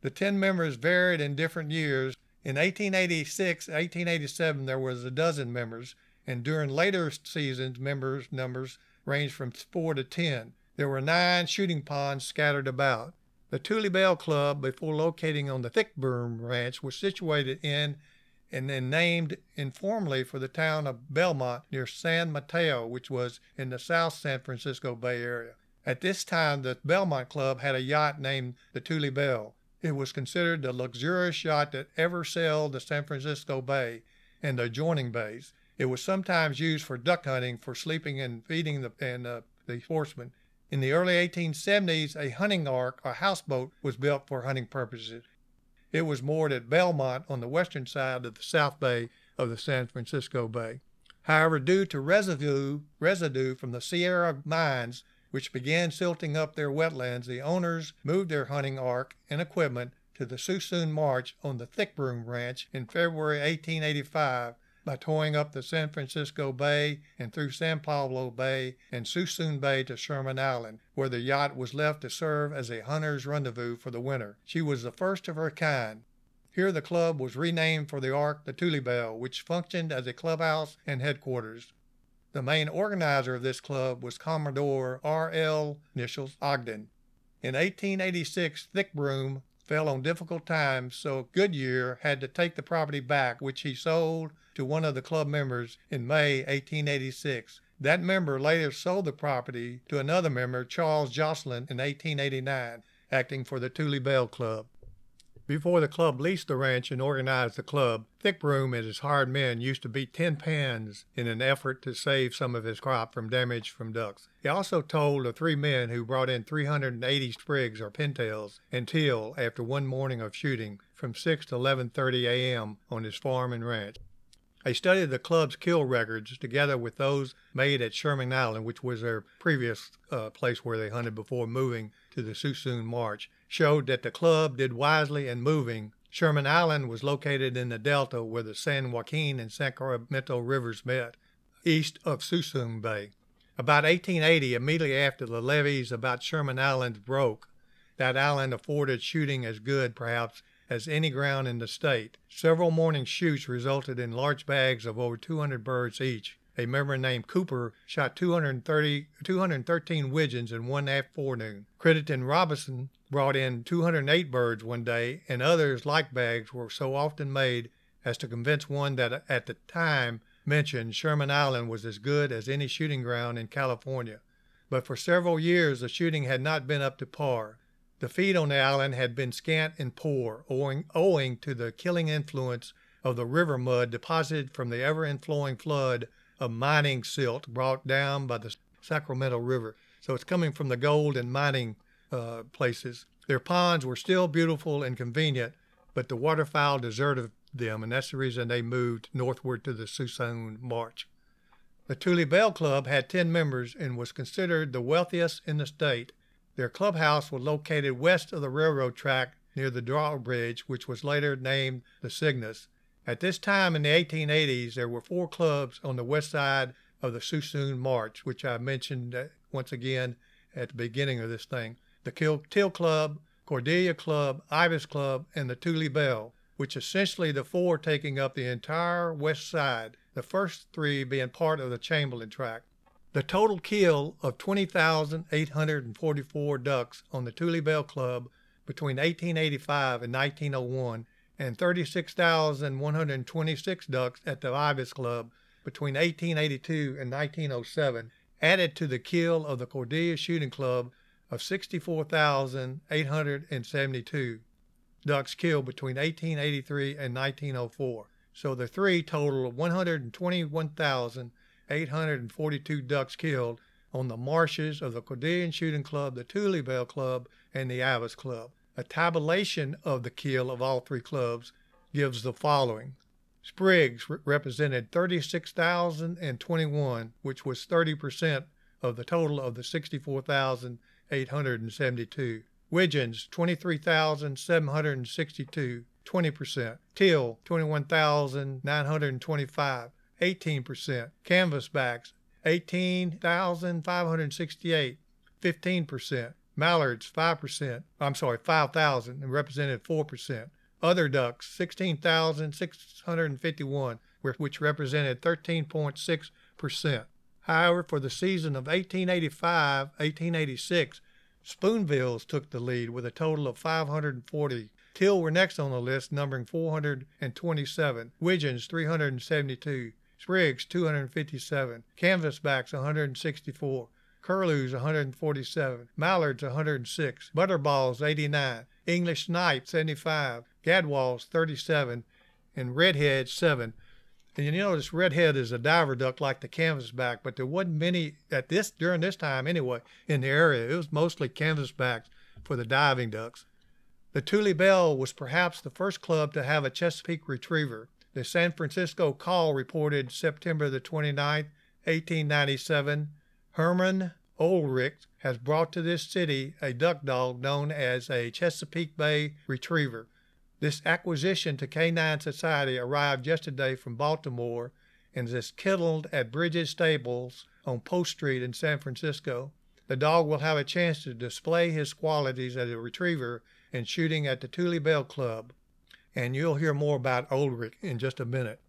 A: The 10 members varied in different years. In 1886, 1887, there was a dozen members, and during later seasons, members numbers ranged from 4 to 10. There were nine shooting ponds scattered about. The Tule Belle Club, before locating on the Thickboom Ranch, was situated in and then named informally for the town of Belmont near San Mateo, which was in the South San Francisco Bay Area. At this time, the Belmont Club had a yacht named the Tule Belle. It was considered the luxurious yacht that ever sailed the San Francisco Bay and the adjoining bays. It was sometimes used for duck hunting, for sleeping and feeding the, and, uh, the sportsmen. In the early 1870s, a hunting ark or houseboat was built for hunting purposes. It was moored at Belmont on the western side of the South Bay of the San Francisco Bay. However, due to residue, residue from the Sierra mines, which began silting up their wetlands, the owners moved their hunting ark and equipment to the Suisun Marsh on the Thickbroom Ranch in February 1885 by towing up the San Francisco Bay and through San Pablo Bay and Suisun Bay to Sherman Island, where the yacht was left to serve as a hunter's rendezvous for the winter. She was the first of her kind. Here the club was renamed for the Ark the Tule Belle, which functioned as a clubhouse and headquarters. The main organizer of this club was Commodore R.L. initials Ogden. In 1886, Thick Broom fell on difficult times, so Goodyear had to take the property back, which he sold to one of the club members in May 1886. That member later sold the property to another member, Charles Jocelyn, in 1889, acting for the Tule Bell Club. Before the club leased the ranch and organized the club, Thick Broom and his hired men used to beat tin pans in an effort to save some of his crop from damage from ducks. He also told of three men who brought in 380 sprigs or pintails and teal after one morning of shooting from 6 to 11:30 a.m. on his farm and ranch. I studied the club's kill records together with those made at Sherman Island, which was their previous uh, place where they hunted before moving to the Suisun Marsh, showed that the club did wisely in moving. Sherman Island was located in the delta where the San Joaquin and Sacramento rivers met, east of Suisun Bay. About 1880, immediately after the levees about Sherman Island broke, that island afforded shooting as good, perhaps, as any ground in the state. Several morning shoots resulted in large bags of over 200 birds each. A member named Cooper shot 230, 213 widgeons in one afternoon. Crittenden Robinson brought in 208 birds one day, and others like bags were so often made as to convince one that at the time mentioned Sherman Island was as good as any shooting ground in California. But for several years the shooting had not been up to par. The feed on the island had been scant and poor, owing, owing to the killing influence of the river mud deposited from the ever inflowing flood of mining silt brought down by the Sacramento River. So it's coming from the gold and mining uh, places. Their ponds were still beautiful and convenient, but the waterfowl deserted them, and that's the reason they moved northward to the Suisun Marsh. The Tule Belle Club had 10 members and was considered the wealthiest in the state. Their clubhouse was located west of the railroad track near the drawbridge, which was later named the Cygnus. At this time in the 1880s, there were four clubs on the west side of the Suisun Marsh, which I mentioned once again at the beginning of this thing. The Teal Club, Cordelia Club, Ibis Club, and the Tule Belle, which essentially the four taking up the entire west side, the first three being part of the Chamberlain tract. The total kill of 20,844 ducks on the Tule Belle Club between 1885 and 1901 and 36,126 ducks at the Ibis Club between 1882 and 1907 added to the kill of the Cordelia Shooting Club of 64,872 ducks killed between 1883 and 1904. So the three total 121,000 842 ducks killed on the marshes of the Cordelia Shooting Club, the Tule Belle Club, and the Ibis Club. A tabulation of the kill of all three clubs gives the following. Sprigs re- represented 36,021, which was 30% of the total of the 64,872. Widgeons, 23,762, 20%. Teal, 21,925. 18%. Canvasbacks, 18,568, 15%. Mallards, 5%. I'm sorry, 5,000 and represented 4%. Other ducks, 16,651, which represented 13.6%. However, for the season of 1885 1886, Spoonbills took the lead with a total of 540. Teal were next on the list, numbering 427. Widgeons, 372. Sprigs 257, Canvasbacks 164, Curlews 147, Mallards 106, Butterballs 89, English Snipe 75, Gadwalls 37, and Redheads 7. And you know, this redhead is a diver duck like the canvasback, but there wasn't many at this during this time anyway in the area. It was mostly canvasbacks for the diving ducks. The Tule Belle was perhaps the first club to have a Chesapeake retriever. The San Francisco Call reported September the 29th, 1897, Herman Oelrich has brought to this city a duck dog known as a Chesapeake Bay Retriever. This acquisition to Canine Society arrived yesterday from Baltimore and is kenneled at Bridges Stables on Post Street in San Francisco. The dog will have a chance to display his qualities as a retriever in shooting at the Tule Belle Club and you'll hear more about Oelrich in just a minute.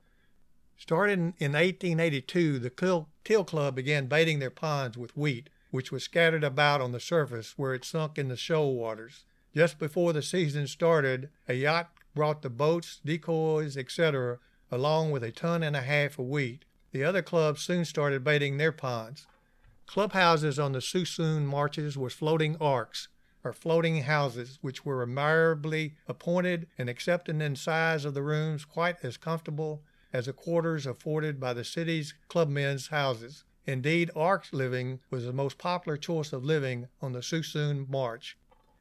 A: Starting in 1882, the Teal Club began baiting their ponds with wheat, which was scattered about on the surface where it sunk in the shoal waters. Just before the season started, a yacht brought the boats, decoys, etc., along with a ton and a half of wheat. The other clubs soon started baiting their ponds. Clubhouses on the Suisun marshes were floating arks, or floating houses, which were admirably appointed and accepted in size of the rooms quite as comfortable as the quarters afforded by the city's clubmen's houses. Indeed, ark living was the most popular choice of living on the Suisun Marsh.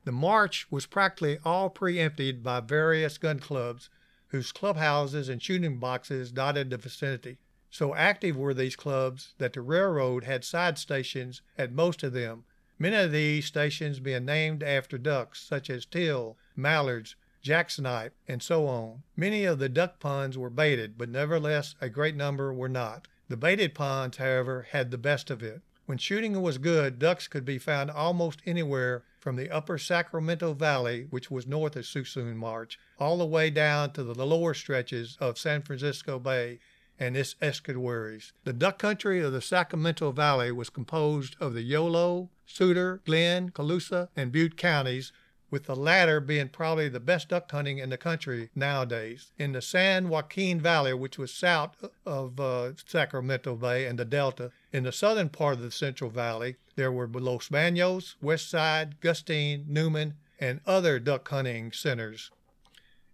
A: The march was practically all pre-emptied by various gun clubs, whose clubhouses and shooting boxes dotted the vicinity. So active were these clubs that the railroad had side stations at most of them, Many of these stations being named after ducks, such as teal, mallards, jacksnipe, and so on. Many of the duck ponds were baited, but nevertheless a great number were not. The baited ponds, however, had the best of it. When shooting was good, ducks could be found almost anywhere from the upper Sacramento Valley, which was north of Suisun Marsh, all the way down to the lower stretches of San Francisco Bay and its estuaries. The duck country of the Sacramento Valley was composed of the Yolo, Sutter, Glenn, Colusa, and Butte counties, with the latter being probably the best duck hunting in the country nowadays. In the San Joaquin Valley, which was south of uh, Sacramento Bay and the Delta, in the southern part of the Central Valley, there were Los Banos, Westside, Gustine, Newman, and other duck hunting centers.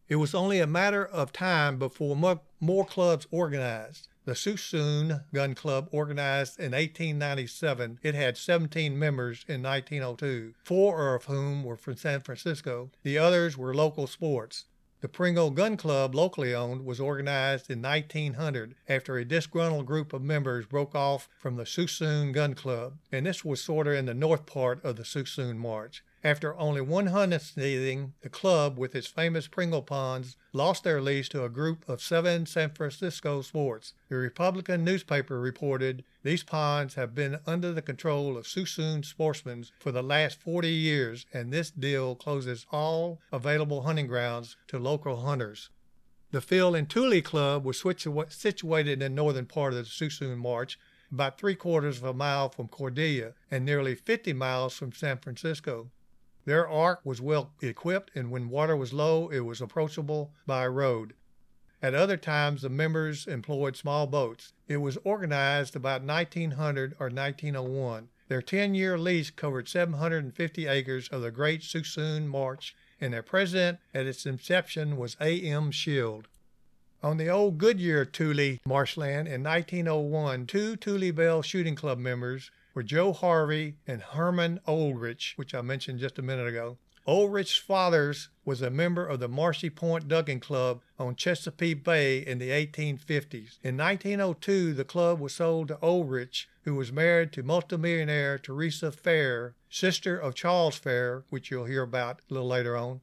A: It was only a matter of time before more, more clubs organized. The Suisun Gun Club, organized in 1897, it had 17 members in 1902, four of whom were from San Francisco. The others were local sports. The Pringle Gun Club, locally owned, was organized in 1900 after a disgruntled group of members broke off from the Suisun Gun Club, and this was sort of in the north part of the Suisun Marsh. After only one hunting, the club, with its famous Pringle ponds, lost their lease to a group of seven San Francisco sports. The Republican newspaper reported these ponds have been under the control of Suisun sportsmen for the last 40 years, and this deal closes all available hunting grounds to local hunters. The Phil and Tule Club was situated in the northern part of the Suisun Marsh, about three quarters of a mile from Cordelia and nearly 50 miles from San Francisco. Their ark was well equipped, and when water was low, it was approachable by road. At other times, the members employed small boats. It was organized about 1900 or 1901. Their 10 year lease covered 750 acres of the Great Suisun Marsh, and their president at its inception was A. M. Shield. On the old Goodyear Tule marshland in 1901, two Tule Belle Shooting Club members were Joe Harvey and Herman Oelrich, which I mentioned just a minute ago. Oelrich's fathers was a member of the Marshy Point Ducking Club on Chesapeake Bay in the 1850s. In 1902, the club was sold to Oelrich, who was married to multimillionaire Teresa Fair, sister of Charles Fair, which you'll hear about a little later on.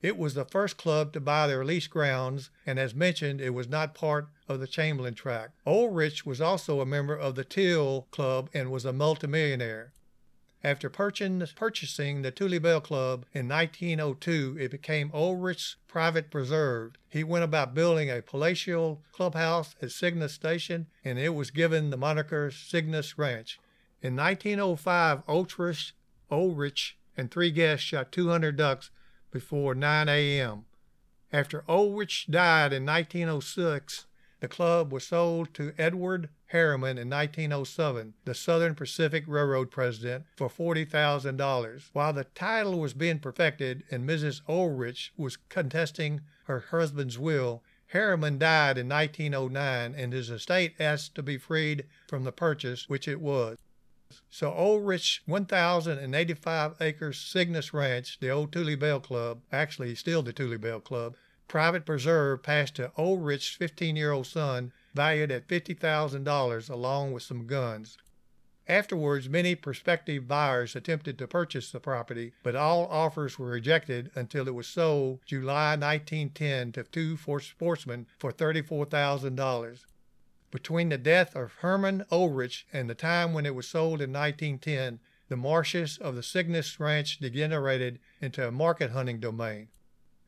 A: It was the first club to buy their leased grounds, and as mentioned, it was not part of the Chamberlain tract. Oelrich was also a member of the Till Club and was a multimillionaire. After purchasing the Tule Belle Club in 1902, it became Oelrich's private preserve. He went about building a palatial clubhouse at Cygnus Station, and it was given the moniker Cygnus Ranch. In 1905, Oelrich, Oelrich and three guests shot 200 ducks before 9 a.m. After Oelrich died in 1906, the club was sold to Edward Harriman in 1907, the Southern Pacific Railroad president, for $40,000. While the title was being perfected and Mrs. Oelrich was contesting her husband's will, Harriman died in 1909 and his estate asked to be freed from the purchase, which it was. So Oelrich 1,085 acres Cygnus Ranch, the old Tule Belle Club, actually still the Tule Belle Club, private preserve passed to Oelrich's 15 year old son, valued at $50,000 along with some guns. Afterwards, many prospective buyers attempted to purchase the property, but all offers were rejected until it was sold July 1910 to two sportsmen for $34,000. Between the death of Herman Oelrich and the time when it was sold in 1910, the marshes of the Cygnus Ranch degenerated into a market hunting domain.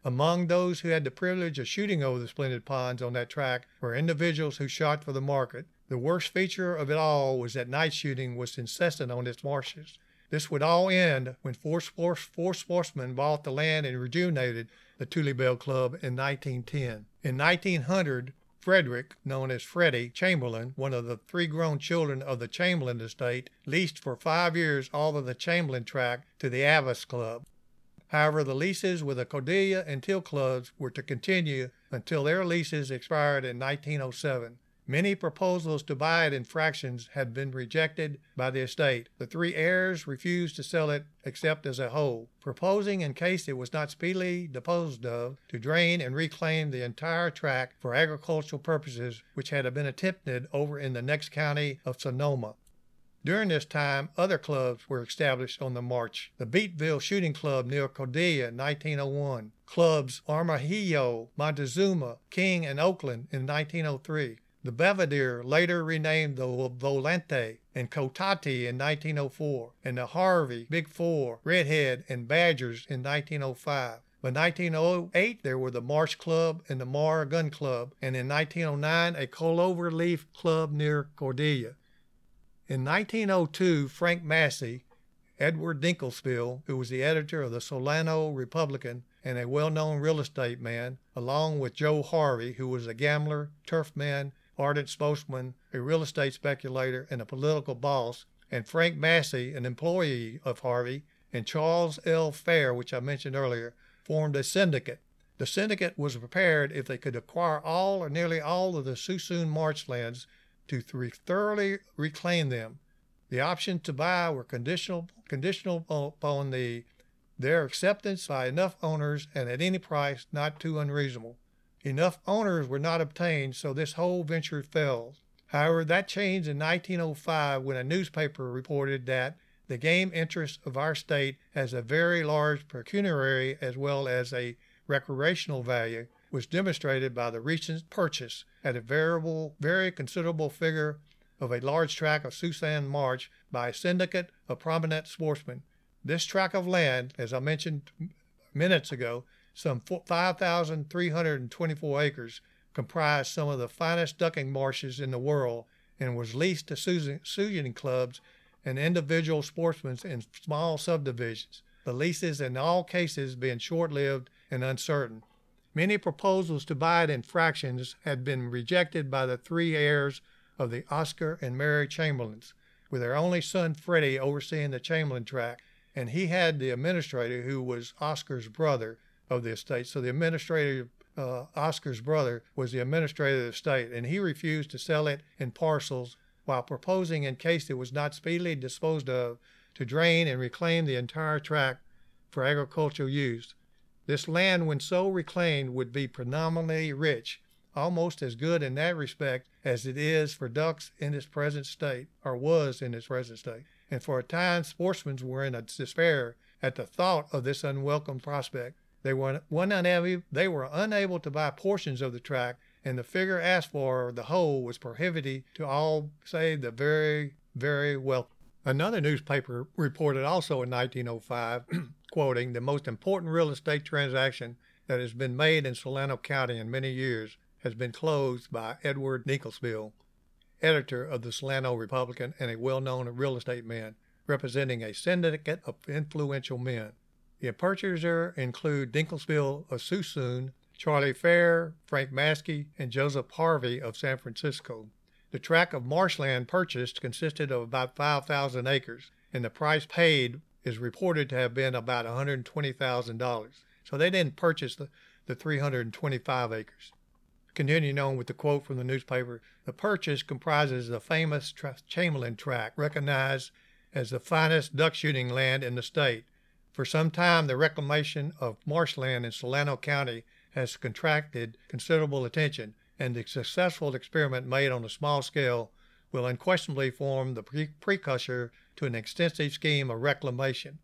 A: Among those who had the privilege of shooting over the splendid ponds on that track were individuals who shot for the market. The worst feature of it all was that night shooting was incessant on its marshes. This would all end when four, sports, four sportsmen bought the land and rejuvenated the Tule Belle Club in 1910. In 1900, Frederick, known as Freddie Chamberlain, one of the three grown children of the Chamberlain estate, leased for five years all of the Chamberlain tract to the Avis Club. However, the leases with the Cordelia and Teal clubs were to continue until their leases expired in 1907. Many proposals to buy it in fractions had been rejected by the estate. The three heirs refused to sell it except as a whole, proposing, in case it was not speedily disposed of, to drain and reclaim the entire tract for agricultural purposes, which had been attempted over in the next county of Sonoma. During this time, other clubs were established on the march. The Beatville Shooting Club near Cordelia in 1901, clubs Armajillo, Montezuma, King, and Oakland in 1903. The Belvedere, later renamed the Volante, and Cotati in 1904, and the Harvey, Big Four, Redhead, and Badgers in 1905. By 1908, there were the Marsh Club and the Mar Gun Club, and in 1909, a Clover Leaf Club near Cordelia. In 1902, Frank Massey, Edward Dinkelspiel, who was the editor of the Solano Republican and a well known real estate man, along with Joe Harvey, who was a gambler, turf man, ardent spokesman, a real estate speculator, and a political boss, and Frank Massey, an employee of Harvey, and Charles L. Fair, which I mentioned earlier, formed a syndicate. The syndicate was prepared if they could acquire all or nearly all of the Suisun marshlands to thoroughly reclaim them. The option to buy were conditional conditional upon the their acceptance by enough owners and at any price not too unreasonable. Enough owners were not obtained, so this whole venture failed. However, that changed in 1905 when a newspaper reported that the game interest of our state has a very large pecuniary as well as a recreational value was demonstrated by the recent purchase at a variable, very considerable figure of a large tract of Suisun Marsh by a syndicate of prominent sportsmen. This tract of land, as I mentioned minutes ago, some 5,324 acres, comprised some of the finest ducking marshes in the world and was leased to shooting clubs and individual sportsmen in small subdivisions, the leases in all cases being short lived and uncertain. Many proposals to buy it in fractions had been rejected by the three heirs of the Oscar and Mary Chamberlains, with their only son Freddie overseeing the Chamberlain tract, and he had the administrator who was Oscar's brother of the estate. So the administrator, uh, Oscar's brother, was the administrator of the estate, and he refused to sell it in parcels while proposing, in case it was not speedily disposed of, to drain and reclaim the entire tract for agricultural use. This land, when so reclaimed, would be predominantly rich, almost as good in that respect as it is for ducks in its present state, or was in its present state. And for a time, sportsmen were in a despair at the thought of this unwelcome prospect. They were, one unable, they were unable to buy portions of the tract, and the figure asked for the whole was prohibitive to all save the very, very wealthy. Another newspaper reported also in 1905 quoting, the most important real estate transaction that has been made in Solano County in many years has been closed by Edward Dinkelspiel, editor of the Solano Republican and a well known real estate man, representing a syndicate of influential men. The purchasers include Dinkelspiel of Suisun, Charlie Fair, Frank Maskey, and Joseph Harvey of San Francisco. The tract of marshland purchased consisted of about 5,000 acres, and the price paid is reported to have been about $120,000. So they didn't purchase the, the 325 acres. continuing on with the quote from the newspaper, the purchase comprises the famous Chamberlain Tract, recognized as the finest duck shooting land in the state. For some time, the reclamation of marshland in Solano County has contracted considerable attention, and the successful experiment made on a small scale will unquestionably form the pre- precursor to an extensive scheme of reclamation.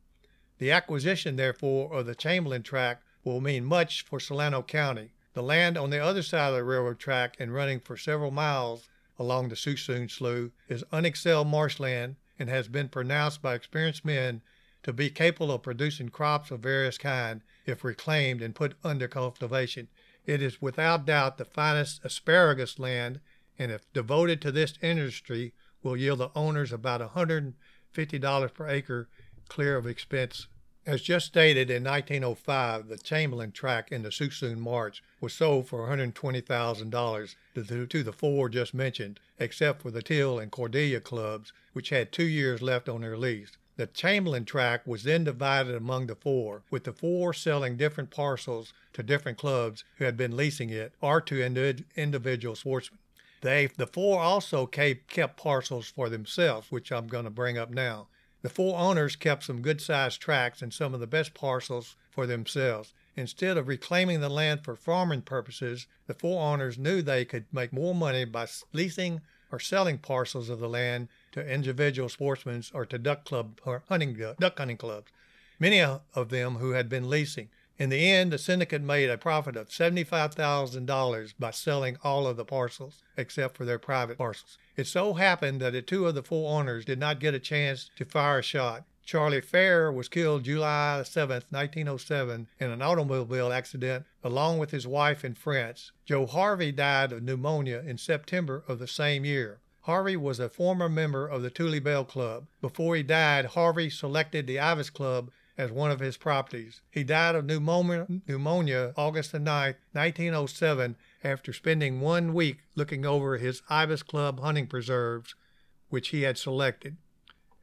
A: The acquisition, therefore, of the Chamberlain Tract will mean much for Solano County. The land on the other side of the railroad track and running for several miles along the Suisun Slough is unexcelled marshland and has been pronounced by experienced men to be capable of producing crops of various kinds if reclaimed and put under cultivation. It is without doubt the finest asparagus land, and if devoted to this industry, will yield the owners about $150 per acre clear of expense. As just stated in 1905, the Chamberlain tract in the Suisun Marsh was sold for $120,000 to the four just mentioned, except for the Teal and Cordelia clubs, which had two years left on their lease. The Chamberlain tract was then divided among the four, with the four selling different parcels to different clubs who had been leasing it or to indi- individual sportsmen. They, the four also kept, kept parcels for themselves, which I'm going to bring up now. The four owners kept some good sized tracts and some of the best parcels for themselves. Instead of reclaiming the land for farming purposes, the four owners knew they could make more money by leasing or selling parcels of the land to individual sportsmen or to duck club or hunting duck hunting clubs. Many of them who had been leasing. In the end, the syndicate made a profit of $75,000 by selling all of the parcels except for their private parcels. It so happened that the two of the four owners did not get a chance to fire a shot. Charlie Fair was killed July 7, 1907, in an automobile accident along with his wife in France. Joe Harvey died of pneumonia in September of the same year. Harvey was a former member of the Tule Belle Club. Before he died, Harvey selected the Ibis Club as one of his properties. He died of pneumonia, pneumonia August 9, 1907, after spending one week looking over his Ibis Club hunting preserves, which he had selected.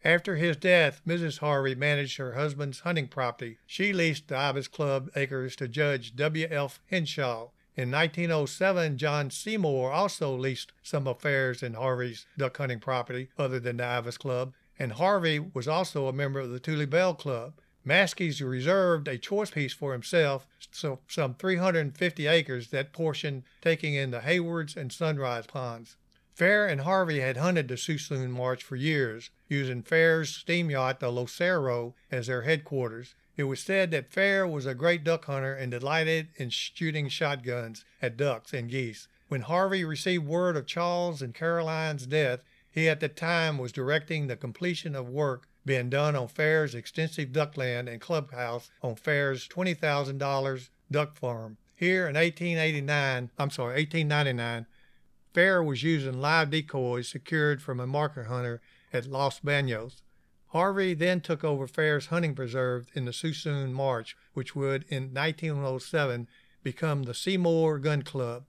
A: After his death, Mrs. Harvey managed her husband's hunting property. She leased the Ibis Club acres to Judge W. F. Henshaw. In 1907, John Seymour also leased some affairs in Harvey's duck hunting property other than the Ibis Club, and Harvey was also a member of the Tule Belle Club. Maskey's reserved a choice piece for himself, so some 350 acres, that portion taking in the Haywards and Sunrise ponds. Fair and Harvey had hunted the Suisun Marsh for years, using Fair's steam yacht, the Lucero, as their headquarters. It was said that Fair was a great duck hunter and delighted in shooting shotguns at ducks and geese. When Harvey received word of Charles and Caroline's death, he at the time was directing the completion of work being done on Fair's extensive duck land and clubhouse on Fair's $20,000 duck farm. Here in 1889, I'm sorry, 1899, Fair was using live decoys secured from a marker hunter at Los Banos. Harvey then took over Fair's hunting preserve in the Suisun Marsh, which would in 1907 become the Seymour Gun Club.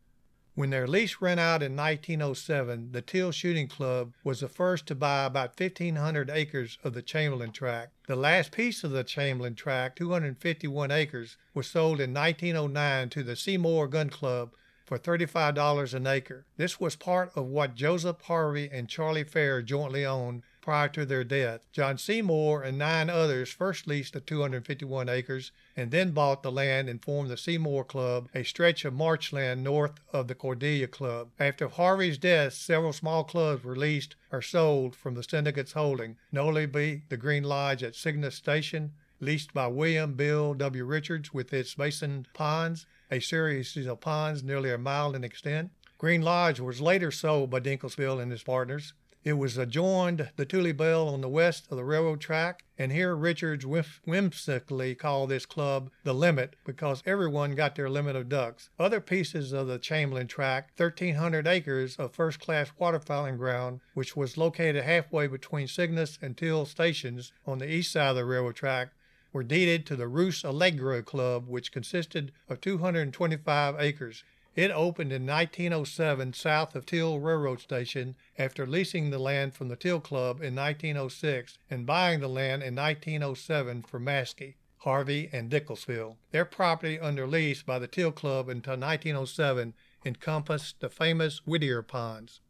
A: When their lease ran out in 1907, the Teal Shooting Club was the first to buy about 1,500 acres of the Chamberlain Tract. The last piece of the Chamberlain Tract, 251 acres, was sold in 1909 to the Seymour Gun Club for $35 an acre. This was part of what Joseph Harvey and Charlie Fair jointly owned prior to their death. John Seymour and nine others first leased the 251 acres and then bought the land and formed the Seymour Club, a stretch of marchland north of the Cordelia Club. After Harvey's death, several small clubs were leased or sold from the syndicate's holding, notably the Green Lodge at Cygnus Station, leased by William Bill W. Richards with its basin ponds, a series of ponds nearly a mile in extent. Green Lodge was later sold by Dinkelspiel and his partners. It was adjoined the Tule Belle on the west of the railroad track, and here Richards whim- whimsically called this club the limit because everyone got their limit of ducks. Other pieces of the Chamberlain tract, 1,300 acres of first class waterfowling ground, which was located halfway between Cygnus and Teal stations on the east side of the railroad track, were deeded to the Rus Allegro Club, which consisted of 225 acres. It opened in 1907 south of Teal Railroad Station after leasing the land from the Teal Club in 1906 and buying the land in 1907 from Maskey, Harvey, and Dinkelspiel. Their property under lease by the Teal Club until 1907 encompassed the famous Whittier Ponds.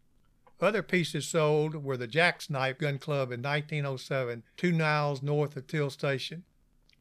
A: Other pieces sold were the Jackknife Gun Club in 1907, two miles north of Teal Station.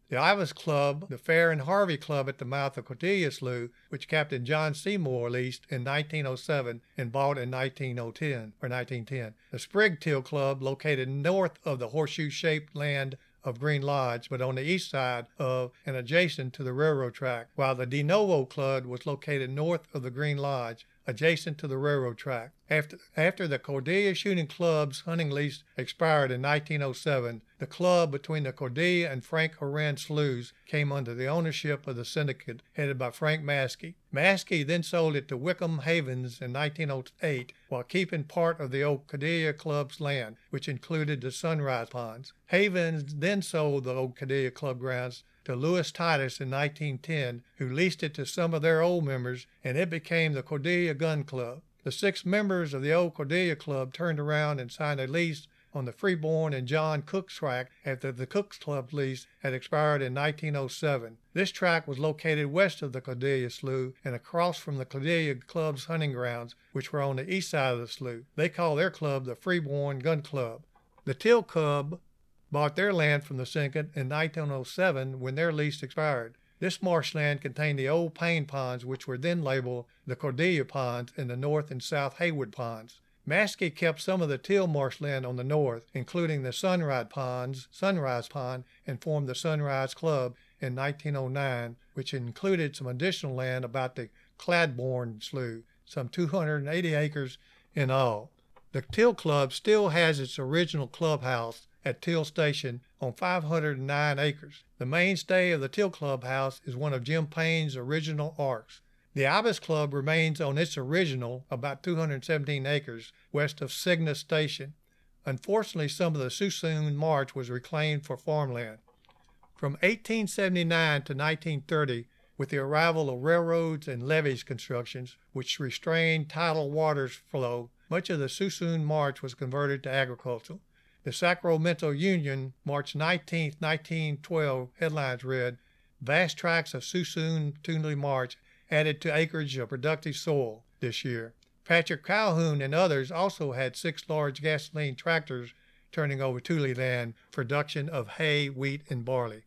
A: The Ibis Club, the Fair and Harvey Club at the mouth of Cordelia Slough, which Captain John Seymour leased in 1907 and bought in 1910 or 1910. The Sprigg Teal Club, located north of the horseshoe-shaped land of Green Lodge, but on the east side of and adjacent to the railroad track, while the De Novo Club was located north of the Green Lodge adjacent to the railroad track. After, after the Cordelia Shooting Club's hunting lease expired in 1907, the club between the Cordelia and Frank Horan sloughs came under the ownership of the syndicate headed by Frank Maskey. Maskey then sold it to Wickham Havens in 1908 while keeping part of the old Cordelia Club's land, which included the Sunrise Ponds. Havens then sold the old Cordelia Club grounds to Lewis Titus in 1910, who leased it to some of their old members, and it became the Cordelia Gun Club. The six members of the old Cordelia Club turned around and signed a lease on the Freeborn and John Cook's track after the Cook's Club lease had expired in 1907. This track was located west of the Cordelia Slough and across from the Cordelia Club's hunting grounds, which were on the east side of the slough. They called their club the Freeborn Gun Club. The Teal Club bought their land from the syndicate in 1907 when their lease expired. This marshland contained the old Payne Ponds, which were then labeled the Cordelia Ponds and the North and South Haywood Ponds. Maskey kept some of the Teal marshland on the north, including the Sunrise Ponds, Sunrise Pond, and formed the Sunrise Club in 1909, which included some additional land about the Chadbourne Slough, some 280 acres in all. The Teal Club still has its original clubhouse at Teal Station on 509 acres. The mainstay of the Teal Clubhouse is one of Jim Payne's original arks. The Ibis Club remains on its original, about 217 acres, west of Cygnus Station. Unfortunately, some of the Suisun Marsh was reclaimed for farmland. From 1879 to 1930, with the arrival of railroads and levees constructions, which restrained tidal waters flow, much of the Suisun Marsh was converted to agriculture. The Sacramento Union, March 19, 1912, headlines read Vast tracts of Suisun Tule Marsh added to acreage of productive soil this year. Patrick Calhoun and others also had six large gasoline tractors turning over Tule land for production of hay, wheat, and barley.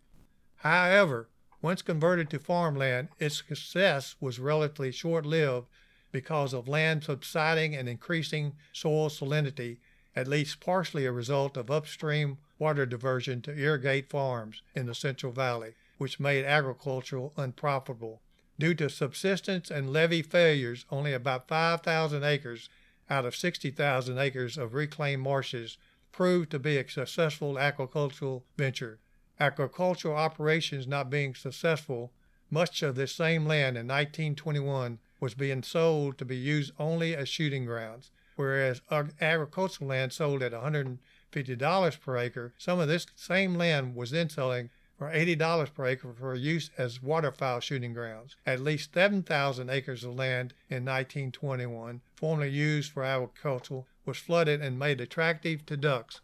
A: However, once converted to farmland, its success was relatively short lived because of land subsiding and increasing soil salinity at least partially a result of upstream water diversion to irrigate farms in the Central Valley, which made agriculture unprofitable. Due to subsidence and levee failures, only about 5,000 acres out of 60,000 acres of reclaimed marshes proved to be a successful agricultural venture. Agricultural operations not being successful, much of this same land in 1921 was being sold to be used only as shooting grounds whereas agricultural land sold at $150 per acre, some of this same land was then selling for $80 per acre for use as waterfowl shooting grounds. At least 7,000 acres of land in 1921, formerly used for agriculture, was flooded and made attractive to ducks.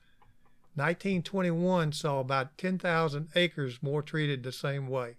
A: 1921 saw about 10,000 acres more treated the same way.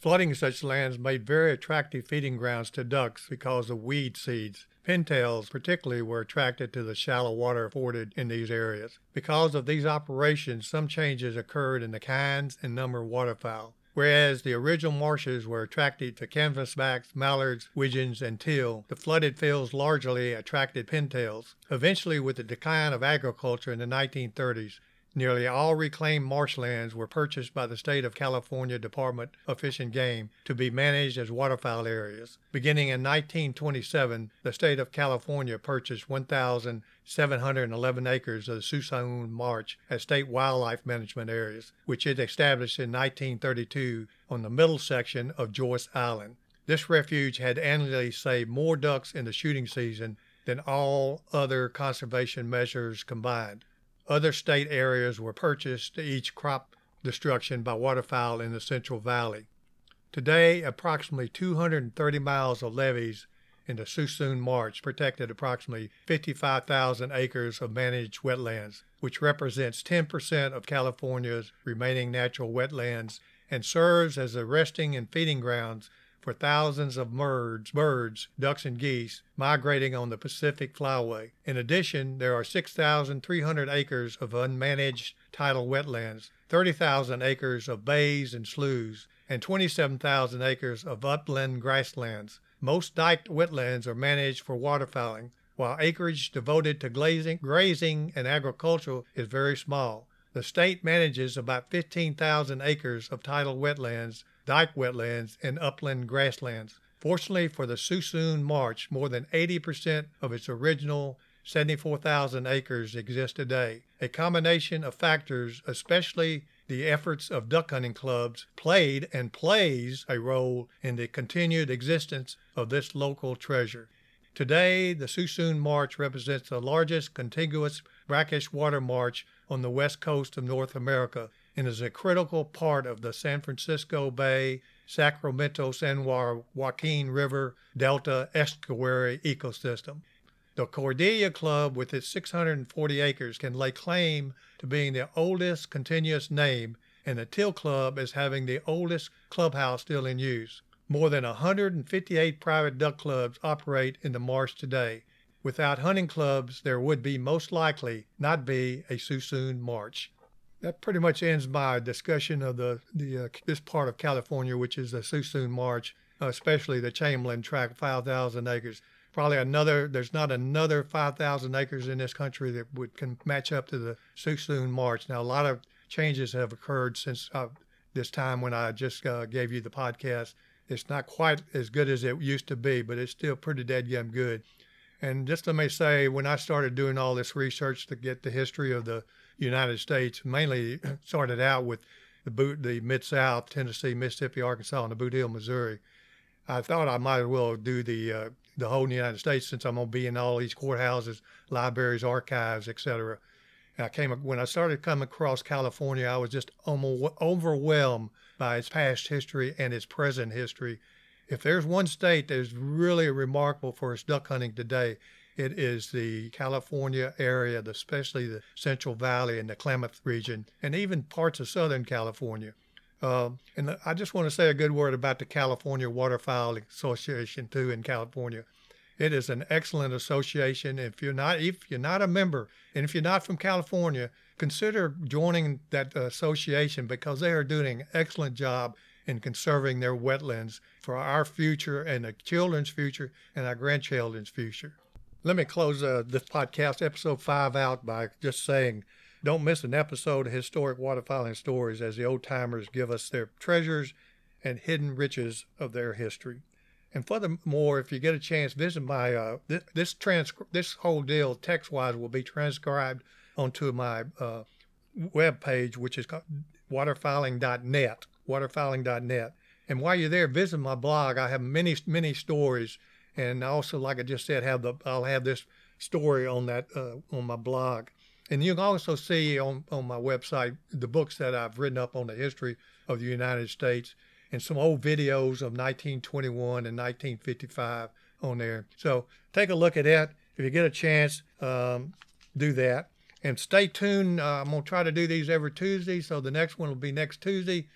A: Flooding such lands made very attractive feeding grounds to ducks because of weed seeds. Pintails, particularly, were attracted to the shallow water afforded in these areas. Because of these operations, some changes occurred in the kinds and number of waterfowl. Whereas the original marshes were attracted to canvasbacks, mallards, widgeons, and teal, the flooded fields largely attracted pintails. Eventually, with the decline of agriculture in the 1930s, Nearly all reclaimed marshlands were purchased by the state of California Department of Fish and Game to be managed as waterfowl areas. Beginning in 1927, the state of California purchased 1,711 acres of the Suisun Marsh as state wildlife management areas, which it established in 1932 on the middle section of Joice Island. This refuge had annually saved more ducks in the shooting season than all other conservation measures combined. Other state areas were purchased to each crop destruction by waterfowl in the Central Valley. Today, approximately 230 miles of levees in the Suisun Marsh protected approximately 55,000 acres of managed wetlands, which represents 10% of California's remaining natural wetlands and serves as the resting and feeding grounds for thousands of birds, birds, ducks, and geese migrating on the Pacific Flyway. In addition, there are 6,300 acres of unmanaged tidal wetlands, 30,000 acres of bays and sloughs, and 27,000 acres of upland grasslands. Most diked wetlands are managed for waterfowling, while acreage devoted to glazing, grazing and agriculture is very small. The state manages about 15,000 acres of tidal wetlands, dike wetlands, and upland grasslands. Fortunately for the Suisun Marsh, more than 80% of its original 74,000 acres exist today. A combination of factors, especially the efforts of duck hunting clubs, played and plays a role in the continued existence of this local treasure. Today, the Suisun Marsh represents the largest contiguous brackish water marsh on the west coast of North America and is a critical part of the San Francisco Bay, Sacramento San Joaquin River Delta estuary ecosystem. The Cordelia Club, with its 640 acres, can lay claim to being the oldest continuous name, and the Teal Club is having the oldest clubhouse still in use. More than 158 private duck clubs operate in the marsh today. Without hunting clubs, there would be most likely not be a Suisun Marsh. That pretty much ends my discussion of the, the uh, this part of California, which is the Suisun Marsh, uh, especially the Chamberlain Tract, 5,000 acres. Probably another. There's not another 5,000 acres in this country that would can match up to the Suisun Marsh. Now, a lot of changes have occurred since uh, this time when I just uh, gave you the podcast. It's not quite as good as it used to be, but it's still pretty dead gum good. And just let me say, when I started doing all this research to get the history of the United States, mainly started out with the boot, the Mid South, Tennessee, Mississippi, Arkansas, and the Bootheel, Missouri. I thought I might as well do the uh, the whole United States since I'm gonna be in all these courthouses, libraries, archives, etc. And I came when I started coming across California, I was just overwhelmed by its past history and its present history. If there's one state that is really remarkable for its duck hunting today, it is the California area, especially the Central Valley and the Klamath region, and even parts of Southern California. Uh, and I just want to say a good word about the California Waterfowl Association too in California. It is an excellent association. If you're not if you're not a member, and if you're not from California, consider joining that association because they are doing an excellent job in conserving their wetlands for our future and the children's future and our grandchildren's future. Let me close uh, this podcast, episode five, out by just saying don't miss an episode of Historic Waterfowling Stories as the old timers give us their treasures and hidden riches of their history. And furthermore, if you get a chance, visit my uh, this this, trans- this whole deal text wise will be transcribed onto my uh, web page, which is called waterfowling.net. Waterfowling.net. And while you're there, visit my blog. I have many many stories, and also, like I just said, have the I'll have this story on that uh, on my blog. And you can also see on, on my website the books that I've written up on the history of the United States and some old videos of 1921 and 1955 on there. So take a look at that. If you get a chance, um, do that. And stay tuned. Uh, I'm going to try to do these every Tuesday. So the next one will be next Tuesday.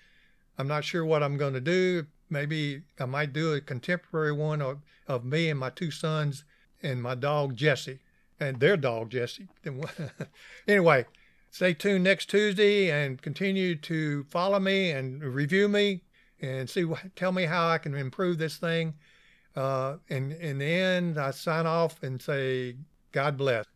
A: I'm not sure what I'm going to do. Maybe I might do a contemporary one of, of me and my two sons and my dog Jesse and their dog Jesse. anyway, stay tuned next Tuesday and continue to follow me and review me and see tell me how I can improve this thing. Uh, and in the end, I sign off and say, God bless.